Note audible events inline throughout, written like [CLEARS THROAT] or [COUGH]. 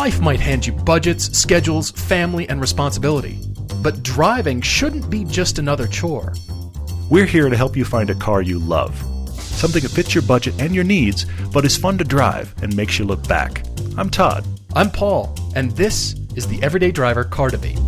Life might hand you budgets, schedules, family, and responsibility. But driving shouldn't be just another chore. We're here to help you find a car you love. Something that fits your budget and your needs, but is fun to drive and makes you look back. I'm Todd. I'm Paul, and this is the Everyday Driver Car Debate.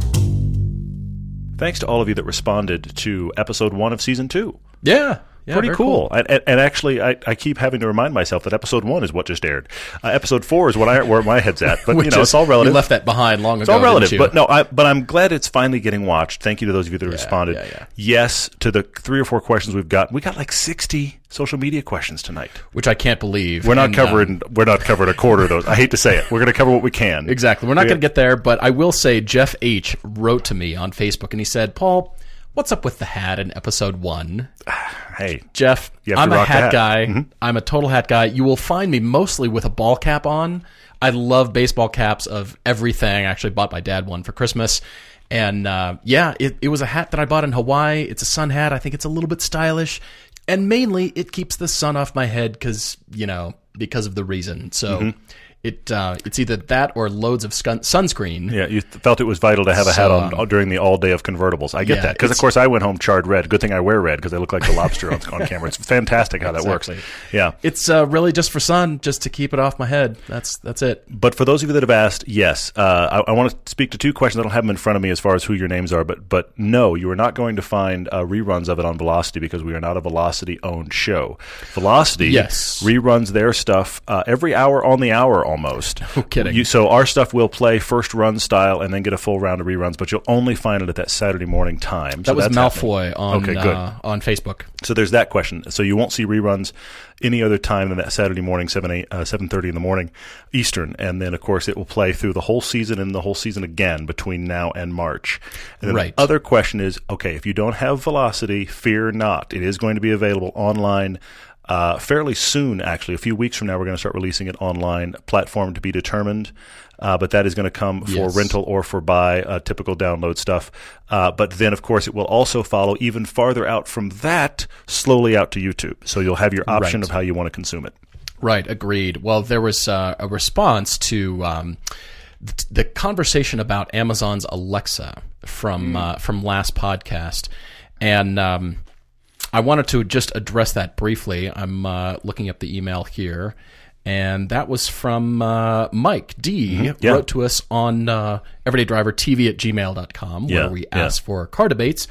Thanks to all of you that responded to episode one of season two. Yeah. Yeah, Pretty very cool. And, actually, I, I keep having to remind myself that episode one is what just aired. Uh, episode four is what I, where my head's at. But, [LAUGHS] you know, is- it's all relative. You left that behind long It's ago. all relative, but no, I, but I'm glad it's finally getting watched. Thank you to those of you that responded. yeah, yeah. Yes to the three or four questions we've got. We got like 60 social media questions tonight. Which I can't believe. We're not And, covering. we're not covering a quarter of those. I hate to say it. We're going to cover what we can. Exactly. We're not going to get there, but I will say Jeff H wrote to me on Facebook and he said, Paul, what's up with the hat in episode one? [SIGHS] Hey, Jeff, You have to I'm a hat, hat. guy. Mm-hmm. I'm a total hat guy. You will find me mostly with a ball cap on. I love baseball caps of everything. I actually bought my dad one for Christmas. And uh, yeah, it, it was a hat that I bought in Hawaii. It's a sun hat. I think it's a little bit stylish. And mainly, it keeps the sun off my head because, you know, because of the reason. So Mm-hmm. It uh, it's either that or loads of scun- sunscreen. yeah, you th- felt it was vital to have a hat So, on during the all day of convertibles. I get yeah, that because of course I went home charred red. Good thing I wear red because I look like the lobster on, on camera. It's fantastic how that Exactly. works. Yeah. It's uh, really just for sun, just to keep it off my head. That's that's it. But for those of you that have asked, yes, uh, I, I want to speak to two questions. I don't have them in front of me as far as who your names are, but but no, you are not going to find uh, reruns of it on Velocity because we are not a Velocity owned show. Velocity Yes. reruns their stuff uh, every hour on the hour almost. [LAUGHS] No kidding. You, so our stuff will play first run style and then get a full round of reruns, but you'll only find it at that Saturday morning time. That was Malfoy on Okay, good. uh, on Facebook. So there's that question. So you won't see reruns any other time than that Saturday morning, seven eight uh, seven thirty in the morning Eastern, and then of course it will play through the whole season and the whole season again between now and March. And then Right. The other question is, okay, if you don't have Velocity, fear not. It is going to be available online. Uh, fairly soon, actually, a few weeks from now, we're going to start releasing it online. Platform to be determined, uh, but that is going to come for Yes. rental or for buy, uh, typical download stuff. Uh, but then, of course, it will also follow even farther out from that, slowly out to YouTube. So you'll have your option Right. of how you want to consume it. Right, agreed. Well, there was uh, a response to um, th- the conversation about Amazon's Alexa from uh, from last podcast, and um, I wanted to just address that briefly. I'm uh, looking up the email here, and that was from uh, Mike D. Yeah. Wrote to us on uh, everydaydrivertv at gmail.com, Yeah, where we yeah. for car debates.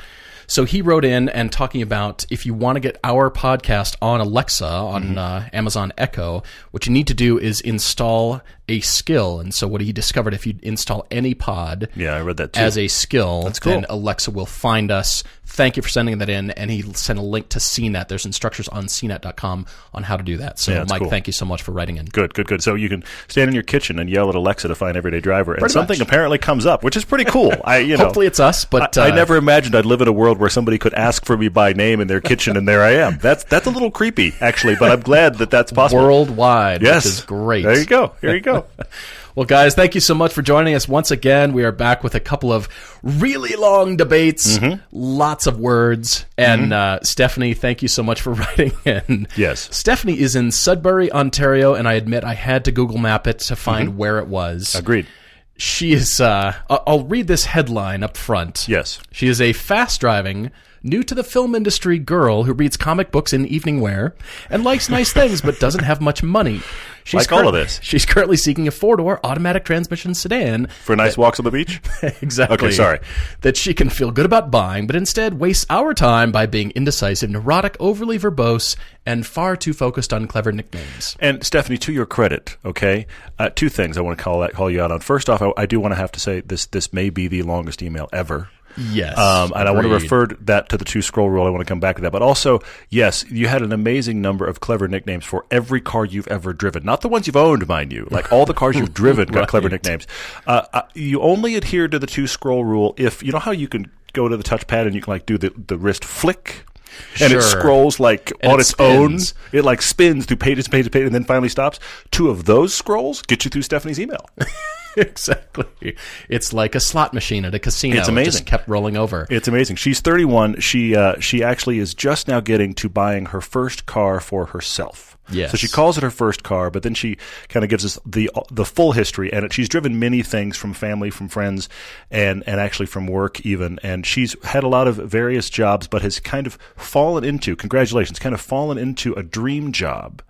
So he wrote in and talking about if you want to get our podcast on Alexa on Mm-hmm. uh, Amazon Echo, what you need to do is install a skill. And so what he discovered if you install any pod Yeah, I read that too. as a skill, cool. then Alexa will find us. Thank you for sending that in. And he sent a link to CNET. There's instructions on CNET.com on how to do that. So Yeah, Mike, cool. thank you so much for writing in. Good, good, good. So you can stand in your kitchen and yell at Alexa to find Everyday Driver, and Pretty something much. apparently comes up, which is pretty cool. I, you [LAUGHS] know, Hopefully it's us, but I, I uh, never imagined I'd live in a world where somebody could ask for me by name in their kitchen, and there I am. That's that's a little creepy, actually, but I'm glad that that's possible. worldwide, yes, which is great. There you go. Here you go. [LAUGHS] Well, guys, thank you so much for joining us once again. We are back with a couple of really long debates, Mm-hmm. lots of words. And uh, Stephanie, thank you so much for [LAUGHS] writing in. Yes. Stephanie is in Sudbury, Ontario, and I admit I had to Google map it to find Mm-hmm. where it was. Agreed. She is, uh, I'll read this headline up front. Yes. She is a fast driving, new to the film industry girl who reads comic books in evening wear and likes nice things but doesn't have much money. She's Like all of this. She's currently seeking a four door automatic transmission sedan. For nice walks on the beach. [LAUGHS] exactly. Okay, sorry. That she can feel good about buying, but instead wastes our time by being indecisive, neurotic, overly verbose, and far too focused on clever nicknames. And Stephanie, to your credit, okay, uh, two things I want to call that call you out on. First off, I, I do want to have to say this this may be the longest email ever. Yes. Um, and I want to refer that to the two scroll rule. I want to come back to that. But also, yes, you had an amazing number of clever nicknames for every car you've ever driven. Not the ones you've owned, mind you. Like all the cars you've [LAUGHS] driven got clever nicknames. Uh, uh, you only adhere to the two scroll rule if you know how you can go to the touchpad and you can like do the, the wrist flick. And it scrolls like And on it its spins. own. It like spins through pages, and pages, and pages, and then finally stops. Two of those scrolls get you through Stephanie's email. [LAUGHS] exactly. It's like a slot machine at a casino. It's It amazing. just kept rolling over. It's amazing. She's 31. She uh, she actually is just now getting to buying her first car for herself. Yes. So she calls it her first car, but then she kind of gives us the the full history, and she's driven many things from family, from friends, and and actually from work even. And she's had a lot of various jobs, but has kind of fallen into congratulations, kind of fallen into a dream job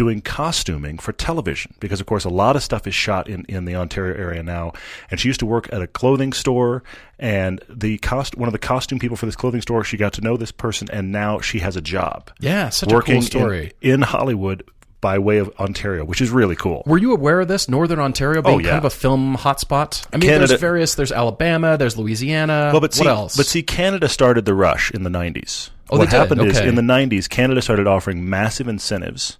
doing costuming for television because of course a lot of stuff is shot in, in the Ontario area now and she used to work at a clothing store and the cost one of the costume people for this clothing store she got to know this person and now she has a job yeah, such a cool story. In, in Hollywood by way of Ontario which is really cool Were you aware of this? Northern Ontario being Oh, yeah. kind of a film hotspot. I mean, Canada- there's various. There's Alabama. There's Louisiana. Well, but see, what else? But see, Canada started the rush in the '90s. Oh, what happened is in the '90s, Canada started offering massive incentives,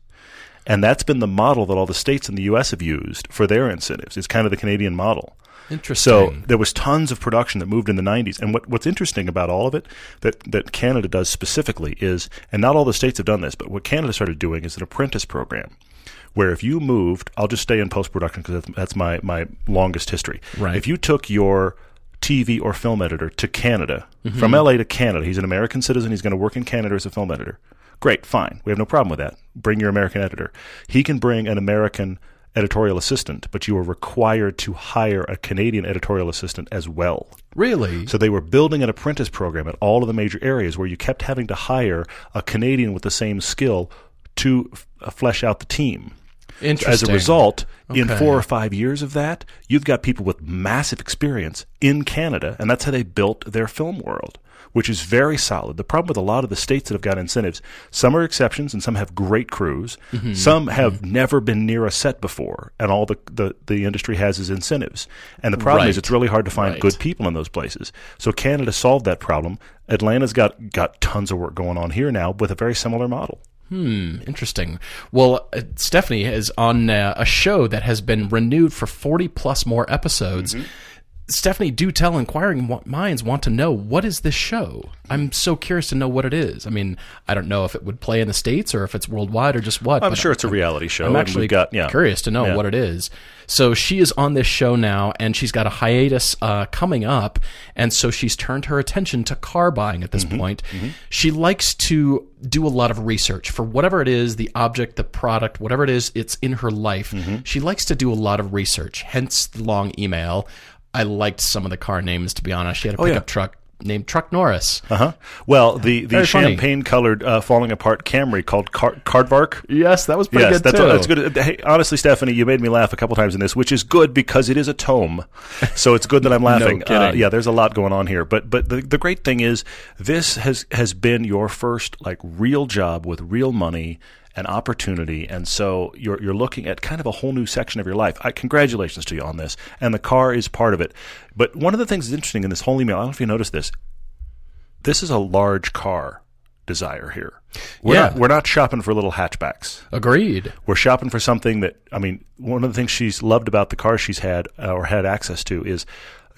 and that's been the model that all the states in the U.S. have used for their incentives. It's kind of the Canadian model. Interesting. So there was tons of production that moved in the 90s. And what, what's interesting about all of it that, that Canada does specifically is, and not all the states have done this, but what Canada started doing is an apprentice program where if you moved, I'll just stay in post production because that's, that's my, my longest history. Right. If you took your TV or film editor to Canada, Mm-hmm. from LA to Canada, he's an American citizen, he's going to work in Canada as a film editor. Great, fine. We have no problem with that. Bring your American editor. He can bring an American editorial assistant, but you are required to hire a Canadian editorial assistant as well. really, So they were building an apprentice program at all of the major areas where you kept having to hire a Canadian with the same skill to f- uh, flesh out the team. Interesting. As a result, in four or five years of that, you've got people with massive experience in Canada, and that's how they built their film world, which is very solid. The problem with a lot of the states that have got incentives, some are exceptions and some have great crews. Mm-hmm. Some have never been near a set before, and all the, the, the industry has is incentives. And the problem is it's really hard to find Right. good people in those places. So Canada solved that problem. Atlanta's got, got tons of work going on here now with a very similar model. Hmm, interesting. Well, uh, Stephanie is on uh, a show that has been renewed for 40 plus more episodes. Mm-hmm. Stephanie, do tell inquiring minds want to know what is this show? I'm so curious to know what it is. I mean, I don't know if it would play in the states or if it's worldwide or just what. I'm sure it's a reality show. I'm actually got, yeah. curious to know Yeah. what it is. So she is on this show now, and she's got a hiatus uh, coming up, and so she's turned her attention to car buying at this Mm-hmm. point. She likes to do a lot of research for whatever it is, the object, the product, whatever it is, it's in her life. Mm-hmm. She likes to do a lot of research. Hence the long email. I liked some of the car names, to be honest. She had a pickup Oh, yeah. truck named Truck Norris. Uh huh. Well, the, the champagne colored uh, falling apart Camry called Car- Cardvark. Yes, that was pretty Yes, good that's too. that's good. Hey, honestly, Stephanie, you made me laugh a couple times in this, which is good because it is a tome. So it's good that I'm [LAUGHS] laughing. kidding. Uh, yeah, there's a lot going on here, but but the, the great thing is this has has been your first like real job with real money and opportunity, and so you're you're looking at kind of a whole new section of your life. I, congratulations to you on this, and the car is part of it. But one of the things that's interesting in this whole email, I don't know if you noticed this. This is a large car desire here. We're Yeah. not, we're not shopping for little hatchbacks Agreed. we're shopping for something that I mean, one of the things she's loved about the car she's had uh, or had access to is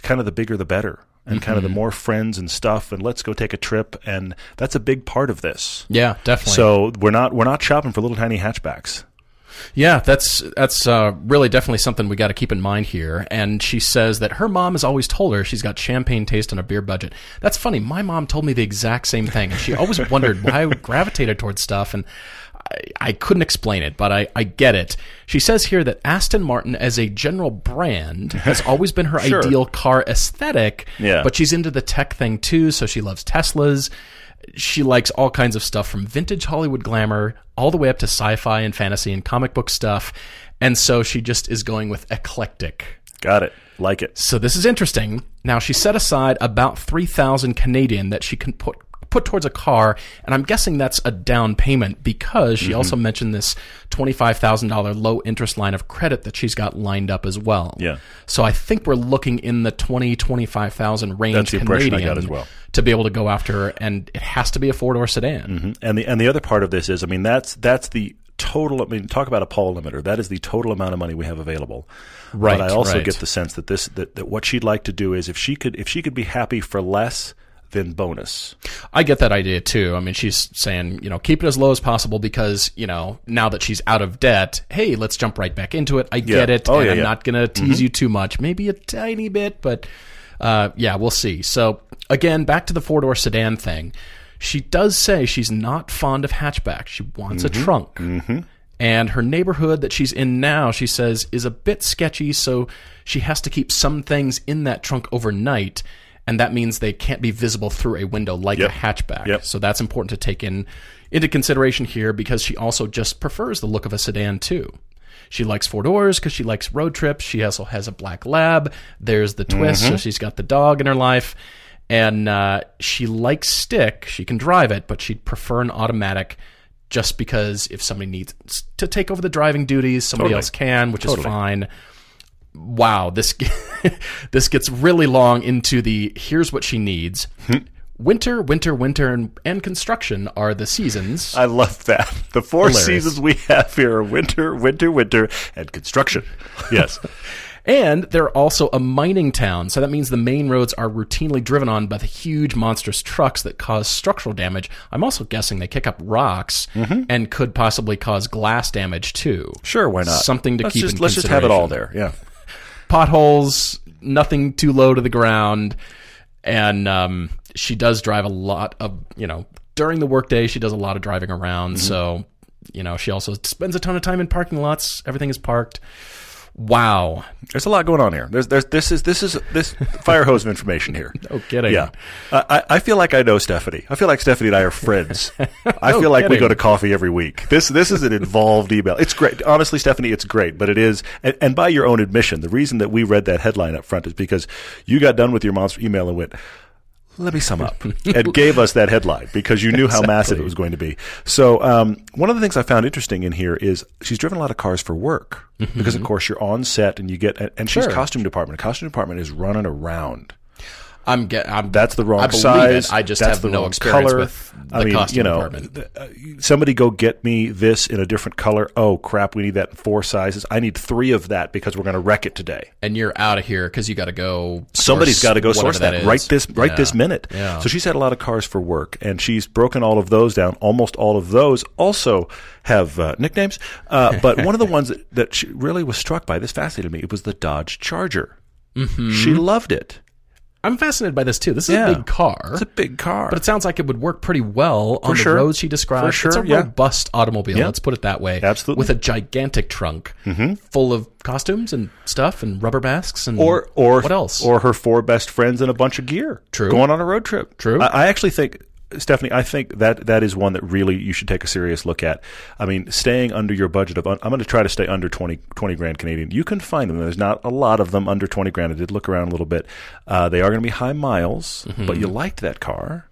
kind of the bigger the better, and kind of the more friends and stuff, and let's go take a trip, and that's a big part of this. Yeah, definitely. So we're not we're not shopping for little tiny hatchbacks. Yeah, that's that's uh, really definitely something we got to keep in mind here. And she says that her mom has always told her she's got champagne taste on a beer budget. That's funny. My mom told me the exact same thing, and she always [LAUGHS] wondered why I gravitated towards stuff, and I, I couldn't explain it, but I, I get it. She says here that Aston Martin, as a general brand, [LAUGHS] has always been her Sure. ideal car aesthetic. Yeah. but she's into the tech thing too, so she loves Teslas she likes all kinds of stuff from vintage Hollywood glamour all the way up to sci-fi and fantasy and comic book stuff. And so she just is going with eclectic. Got it. Like it. So this is interesting. Now she set aside about 3000 Canadian that she can put put towards a car, and I'm guessing that's a down payment because she also mm-hmm. mentioned this $25,000 low interest line of credit that she's got lined up as well. Yeah. So I think we're looking in the 20 25000 range That's the impression I Canadian got as well. to be able to go after her and it has to be a four-door sedan. Mm-hmm. And the and the other part of this is, I mean, that's that's the total. I mean, talk about a Paul limiter. That is the total amount of money we have available. Right, But I also right. get the sense that this that, that what she'd like to do is if she could if she could be happy for less then bonus. I get that idea too. I mean, she's saying, you know, keep it as low as possible because, you know, now that she's out of debt, hey, let's jump right back into it. I get it. Oh, and yeah, I'm yeah. not going to tease you too much. Maybe a tiny bit, but uh, yeah, we'll see. So, again, back to the four door sedan thing. She does say she's not fond of hatchback. She wants a trunk. Mm-hmm. And her neighborhood that she's in now, she says, is a bit sketchy, so she has to keep some things in that trunk overnight, and that means they can't be visible through a window like Yep. a hatchback. Yep. So that's important to take in into consideration here because she also just prefers the look of a sedan too. She likes four doors because she likes road trips. She also has a black lab. There's the twist, so she's got the dog in her life. And uh, she likes stick. She can drive it, but she'd prefer an automatic just because if somebody needs to take over the driving duties, somebody Totally. else can, which Totally. is fine. Wow, this [LAUGHS] this gets really long into the here's what she needs. Hmm. winter, winter, winter, and, and construction are the seasons. I love that. The four Hilarious. seasons we have here are winter, winter, winter, and construction. Yes. [LAUGHS] And they're also a mining town, so that means the main roads are routinely driven on by the huge, monstrous trucks that cause structural damage. I'm also guessing they kick up rocks mm-hmm. and could possibly cause glass damage too. sure, why not? Something to let's keep just, in Let's just have it all there. Yeah. Potholes, nothing too low to the ground, and um, she does drive a lot of, you know, during the workday, she does a lot of driving around. So, you know, she also spends a ton of time in parking lots. Everything is parked. Wow. There's a lot going on here. There's, there's, this is, this is, this [LAUGHS] fire hose of information here. No kidding. Yeah, I, I- I feel like I know Stephanie. I feel like Stephanie and I are friends. [LAUGHS] I feel like we go to coffee every week. This this is an involved email. It's great, honestly, Stephanie. It's great, but it is, and, and by your own admission, the reason that we read that headline up front is because you got done with your monster email and went. Let me sum up, [LAUGHS] and gave us that headline because you knew how massive it was going to be. So, um, one of the things I found interesting in here is she's driven a lot of cars for work because, of course, you're on set and you get, and, she's Mm-hmm. Sure. costume department. Costume department is running around. I'm get. I'm, That's the wrong I size. It. I just That's have the no experience color. with the I mean, costume you know, department. th- uh, somebody go get me this in a different color. Oh crap, we need that in four sizes. I need three of that because we're going to wreck it today. And you're out of here because you got to go. Somebody's got to go source that, is. right this right Yeah. this minute. Yeah. So she's had a lot of cars for work, and she's broken all of those down. Almost all of those also have uh, nicknames. Uh, but one of the [LAUGHS] ones that, that she really was struck by, this fascinated me. It was the Dodge Charger. Mm-hmm. She loved it. I'm fascinated by this too. This is Yeah. a big car. It's a big car. but it sounds like it would work pretty well on the sure. roads she described. For sure, it's a yeah. robust automobile. Yeah. Let's put it that way. Absolutely. With a gigantic trunk mm-hmm. full of costumes and stuff and rubber masks and or or what else? Or her four best friends and a bunch of gear. True. Going on a road trip. True. I, I actually think. Stephanie, I think that that is one that really you should take a serious look at. I mean, staying under your budget of, I'm going to try to stay under 20, 20 grand Canadian. You can find them. There's not a lot of them under 20 grand. I did look around a little bit. Uh, they are going to be high miles, but you liked that car.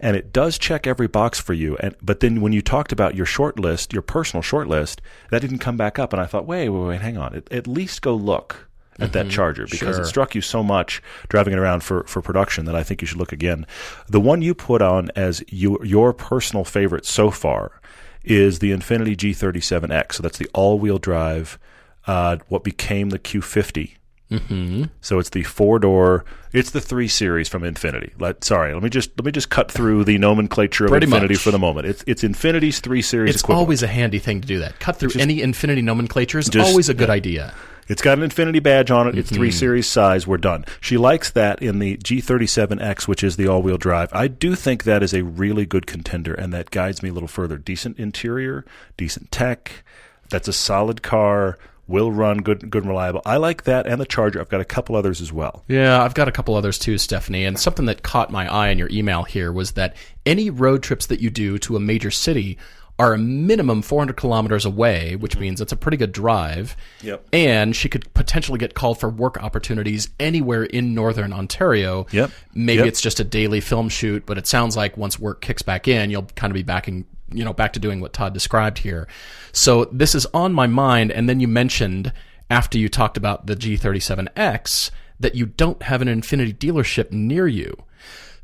And it does check every box for you. And but then when you talked about your short list, your personal short list, that didn't come back up. And I thought, wait, wait, wait, hang on. At, at least go look at that charger because Sure. it struck you so much driving it around for, for production that I think you should look again. The one you put on as you, your personal favorite so far is the Infiniti G37X. So that's the all-wheel drive, uh, what became the Q50. Mm-hmm. So it's the four door. It's the three series from Infiniti. Let, sorry, let me just let me just cut through the nomenclature of Pretty Infiniti much. for the moment. It's it's Infiniti's three series. it's equivalent. always a handy thing to do that. Cut through any Infiniti nomenclature is just- always a good idea. It's got an Infiniti badge on it. It's three Mm-hmm. series size. We're done. She likes that in the G37X, which is the all wheel drive. I do think that is a really good contender, and that guides me a little further. Decent interior, decent tech. That's a solid car. Will run good, good and reliable. I like that and the Charger. I've got a couple others as well. Yeah, I've got a couple others too, Stephanie. And something that caught my eye in your email here was that any road trips that you do to a major city are a minimum 400 kilometers away, which means it's a pretty good drive. Yep. And she could potentially get called for work opportunities anywhere in northern Ontario. Yep. Maybe Yep. it's just a daily film shoot, but it sounds like once work kicks back in, you'll kind of be backing, you know, back to doing what Todd described here. So this is on my mind. And then you mentioned after you talked about the G37X that you don't have an Infiniti dealership near you.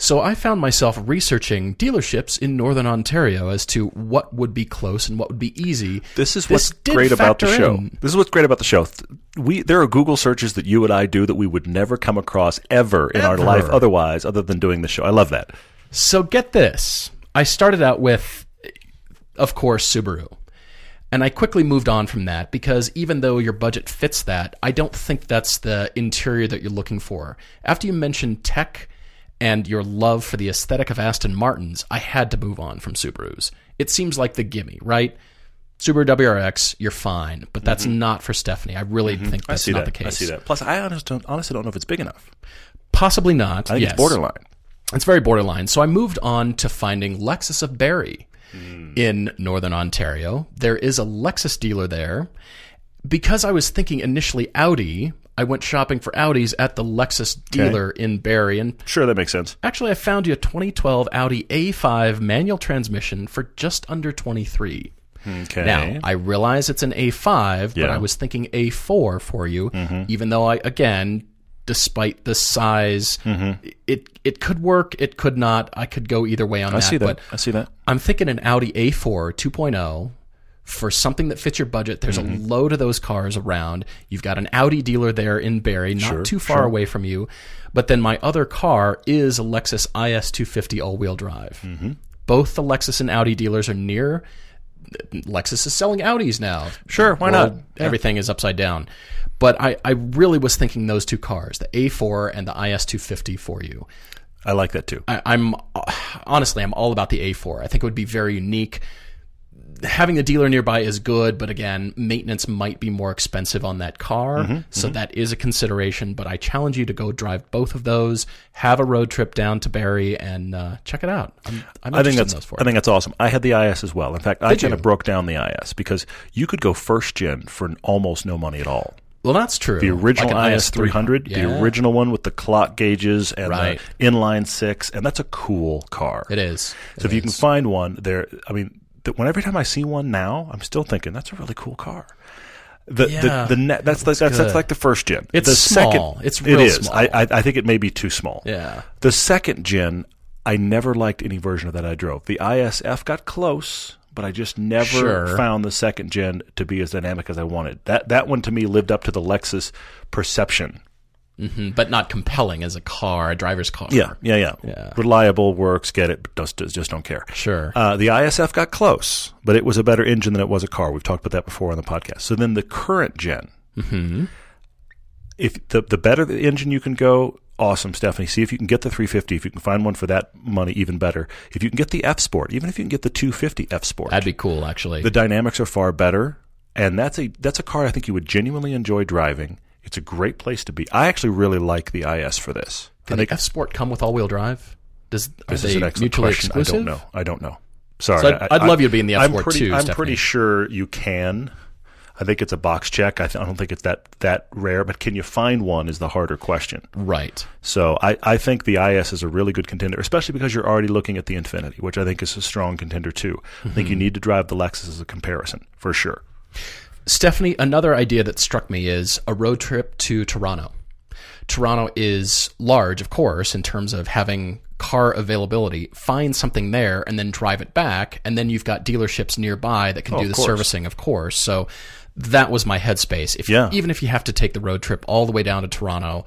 So I found myself researching dealerships in Northern Ontario as to what would be close and what would be easy. This is what's did great about the show. in. This is what's great about the show. We there are Google searches that you and I do that we would never come across ever in our life otherwise, other than doing the show. I love that. So get this. I started out with, of course, Subaru. And I quickly moved on from that because even though your budget fits that, I don't think that's the interior that you're looking for. After you mentioned tech and your love for the aesthetic of Aston Martins, I had to move on from Subarus. It seems like the gimme, right? Subaru WRX, you're fine, but that's not for Stephanie. I really think Mm-hmm. I that's not that. the case. I see that. Plus, I honestly don't, honestly don't know if it's big enough. Possibly not. I think yes. it's borderline. It's very borderline. So I moved on to finding Lexus of Barrie Hmm. in Northern Ontario. There is a Lexus dealer there. Because I was thinking initially Audi, I went shopping for Audis at the Lexus dealer in Barrie. And Sure, that makes sense. actually, I found you a 2012 Audi A5 manual transmission for just under 23. Okay. Now, I realize it's an A5, but Yeah. Mm-hmm. I was thinking A4 for you, even though I, again, despite the size, it it could work, it could not. I could go either way on I that. see that. But I see that. I'm thinking an Audi A4 2.0 for something that fits your budget. There's Mm-hmm. a load of those cars around. You've got an Audi dealer there in Barrie, not Sure, too far sure. away from you. But then my other car is a Lexus IS250 all-wheel drive. Mm-hmm. Both the Lexus and Audi dealers are near. Lexus is selling Audis now. Sure, why World- not? Yeah. Everything is upside down. But I, I really was thinking those two cars, the A4 and the IS250 for you. I like that too. I, I'm honestly, I'm all about the A4. I think it would be very unique. Having a dealer nearby is good, but again, maintenance might be more expensive on that car, Mm-hmm, so that is a consideration. But I challenge you to go drive both of those, have a road trip down to Barrie, and uh, check it out. I'm, I'm I think interested that's in those for I think that's awesome. I had the IS as well. In fact, I kind of broke down the IS because you could go first gen for almost no money at all. Well, that's true. The original Like IS 300, Yeah. the original one with the clock gauges and Right. the inline six, and that's a cool car. It is. So if you can find one there, I mean, the, when every time I see one now, I'm still thinking that's a really cool car. The Yeah, the, the net, that's like that's, that's like the first gen. It's the small. Second, It's it real is. small. I, I I think it may be too small. Yeah. The second gen, I never liked any version of that I drove. The ISF got close, but I just never Sure. found the second gen to be as dynamic as I wanted. That that one to me lived up to the Lexus perception. Mhm, but not compelling as a car, a driver's car. Yeah, yeah, yeah. Yeah. Reliable, works, get it, but just just don't care. Sure. Uh, the ISF got close, but it was a better engine than it was a car. We've talked about that before on the podcast. So then the current gen, Mm-hmm. if the the better the engine you can go, awesome, Stephanie. See if you can get the 350. If you can find one for that money, even better. If you can get the F Sport, even if you can get the 250 F Sport, That'd be cool, actually. the dynamics are far better, and that's a that's a car I think you would genuinely enjoy driving. It's a great place to be. I actually really like the IS for this. I Can think the F Sport come with all-wheel drive? Does are this they is an excellent mutually question. exclusive? I don't know. I don't know. Sorry. So I'd- I'd love you to be in the I'm F-Sport pretty, too, I'm Stephanie. pretty sure you can. I think it's a box check. I, th- I don't think it's that that rare, but can you find one is the harder question. Right. So I, I think the IS is a really good contender, especially because you're already looking at the Infiniti, which I think is a strong contender too. I think Mm-hmm. you need to drive the Lexus as a comparison for sure. Stephanie, another idea that struck me is a road trip to Toronto. Toronto is large, of course, in terms of having car availability. Find something there and then drive it back, and then you've got dealerships nearby that can oh, do the course. servicing, of course. So that was my headspace. If Yeah. even if you have to take the road trip all the way down to Toronto,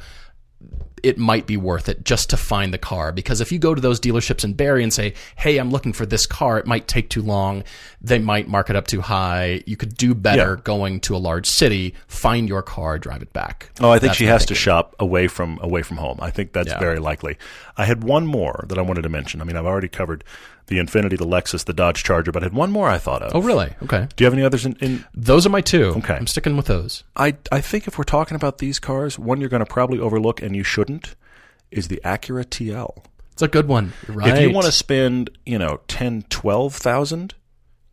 it might be worth it just to find the car because if you go to those dealerships in Barrie and say, "Hey, I'm looking for this car," it might take too long. They might mark it up too high. You could do better Yeah. going to a large city, find your car, drive it back. Oh, I think That's she has to shop away from away from home. I think that's Yeah. very likely. I had one more that I wanted to mention. I mean, I've already covered the Infiniti, the Lexus, the Dodge Charger, but I had one more I thought of. Oh, really? Okay. Do you have any others in, in Those are my two. Okay. I'm sticking with those. I I think if we're talking about these cars, one you're going to probably overlook and you shouldn't is the Acura TL. It's a good one. You're right. If you want to spend, you know, 10, 12,000,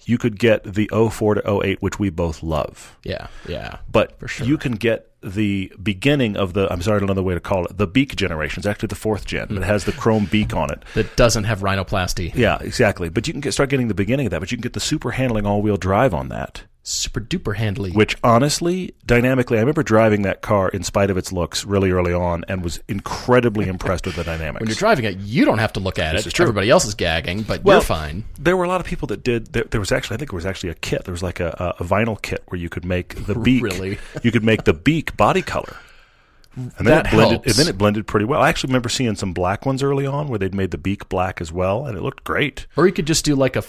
you could get the 04 to 08 which we both love. yeah, yeah. But for sure. you can get the beginning of the I'm sorry, I don't know the way to call it. The beak generation. It's actually the fourth gen. Hmm. It has the chrome beak on it. That doesn't have rhinoplasty. Yeah, exactly. But you can get, start getting the beginning of that. But you can get the super handling all wheel drive on that super duper handly. which honestly, dynamically, I remember driving that car in spite of its looks really early on and was incredibly impressed with the dynamics. when you're driving it, you don't have to look at This it. is true. Everybody else is gagging, but Well, you're fine. There were a lot of people that did. There, there was actually, I think, there was actually a kit. There was like a, a, vinyl kit where you could make the [LAUGHS] beak. Really? You could make the beak body color. And then That it blended. helps. And then it blended pretty well. I actually remember seeing some black ones early on where they'd made the beak black as well, and it looked great. Or you could just do like a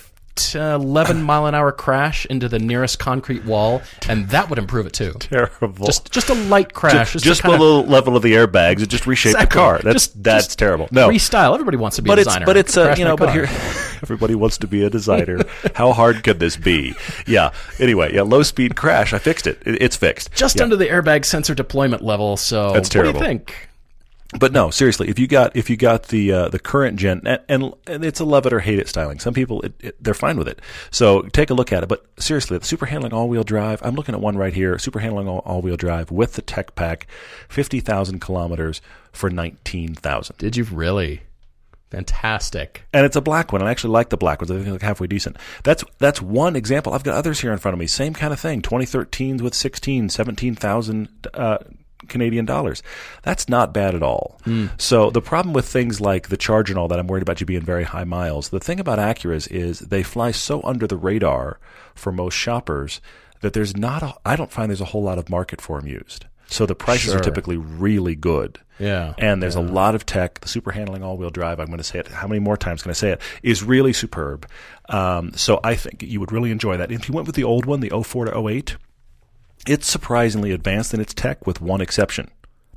11 [COUGHS] mile an hour crash into the nearest concrete wall, and that would improve it too. Terrible. Just just a light crash. just, to just below the level of the airbags, it just reshaped Exactly. the car. That's Just- that's just terrible. No, restyle. Everybody wants to be but a it's designer. but it's uh, Crash you know but car. here [LAUGHS] everybody wants to be a designer [LAUGHS] how hard could this be yeah anyway yeah low speed crash i fixed it, It- it's fixed just Yeah. under the airbag sensor deployment level. So That's terrible. What do you think? But no seriously if you got if you got the uh, the current gen and, and and it's a love it or hate it styling some people it, it, they're fine with it so take a look at it but seriously the super handling all wheel drive i'm looking at one right here super handling all wheel drive with the tech pack 50000 kilometers for 19000 Did you really? Fantastic. and it's a black one. I actually like the black ones. I think they look halfway decent. That's that's one example. I've got others here in front of me. Same kind of thing. 2013s with 16, 17,000 uh, Canadian dollars. That's not bad at all. So the problem with things like the charge and all that, I'm worried about you being very high miles. The thing about Acuras is they fly so under the radar for most shoppers that there's not. A, I don't find there's a whole lot of market for them used. So the prices are typically really good. Yeah. And there's a lot of tech. The super handling all wheel drive, I'm going to say it. How many more times can I say it? Is really superb. Um, so I think you would really enjoy that. If you went with the old one, the 04 to 08, it's surprisingly advanced in its tech with one exception.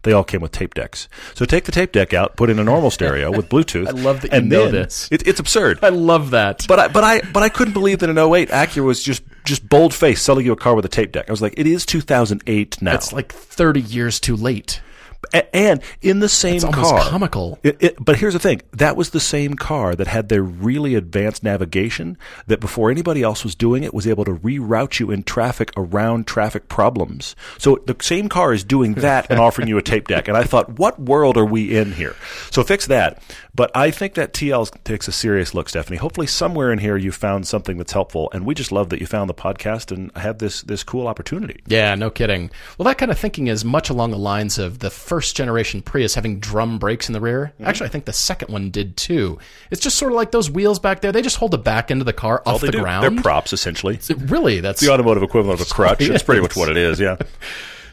They all came with tape decks. So take the tape deck out, put in a normal stereo with Bluetooth. [LAUGHS] I love that you and know this. It, it's absurd. I love that. But I, but I, but I couldn't believe that in 08, Acura was just, just bold faced selling you a car with a tape deck. I was like, it is 2008 now. It's like 30 years too late. And in the same car, comical. It, it, but here's the thing: that was the same car that had their really advanced navigation. That before anybody else was doing it, was able to reroute you in traffic around traffic problems. So the same car is doing that and [LAUGHS] offering you a tape deck. And I thought, what world are we in here? So fix that. But I think that TL takes a serious look, Stephanie. Hopefully, somewhere in here you found something that's helpful. And we just love that you found the podcast and have this this cool opportunity. Yeah, no kidding. Well, that kind of thinking is much along the lines of the first generation Prius having drum brakes in the rear. Mm-hmm. Actually, I think the second one did too. It's just sort of like those wheels back there. They just hold the back end of the car All off the do, ground. they're props essentially. It- really, that's The automotive equivalent of a crutch. [LAUGHS] That's pretty much what it is. Yeah. [LAUGHS]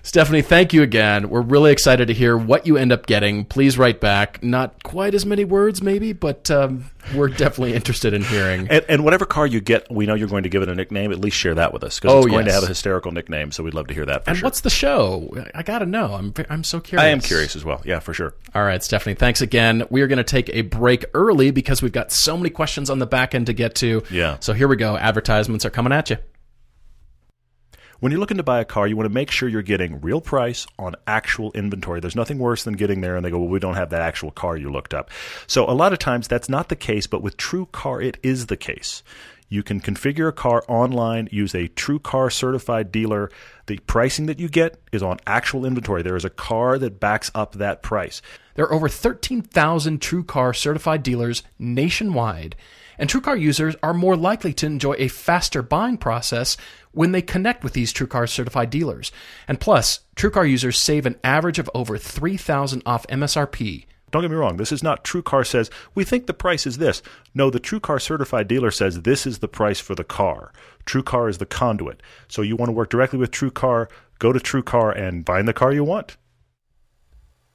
Stephanie, thank you again. We're really excited to hear what you end up getting. Please write back. Not quite as many words, maybe, but um, we're definitely interested in hearing. And, and whatever car you get, we know you're going to give it a nickname. At least share that with us because Oh, it's going to have a hysterical nickname. So we'd love to hear that. For And sure. what's the show? I got to know. I'm I'm so curious. I am curious as well. Yeah, for sure. All right, Stephanie, thanks again. We are going to take a break early because we've got so many questions on the back end to get to. Yeah. So here we go. Advertisements are coming at you. When you're looking to buy a car, you want to make sure you're getting real price on actual inventory. There's nothing worse than getting there and they go, well, we don't have that actual car you looked up. So a lot of times that's not the case, but with TrueCar, it is the case. You can configure a car online, use a TrueCar certified dealer. The pricing that you get is on actual inventory. There is a car that backs up that price. There are over 13,000 TrueCar certified dealers nationwide, and TrueCar users are more likely to enjoy a faster buying process when they connect with these TrueCar certified dealers. And plus, TrueCar users save an average of over 3,000 off MSRP. Don't get me wrong. This is not TrueCar says, we think the price is this. No, the TrueCar certified dealer says this is the price for the car. TrueCar is the conduit. So you want to work directly with TrueCar, go to TrueCar and find the car you want.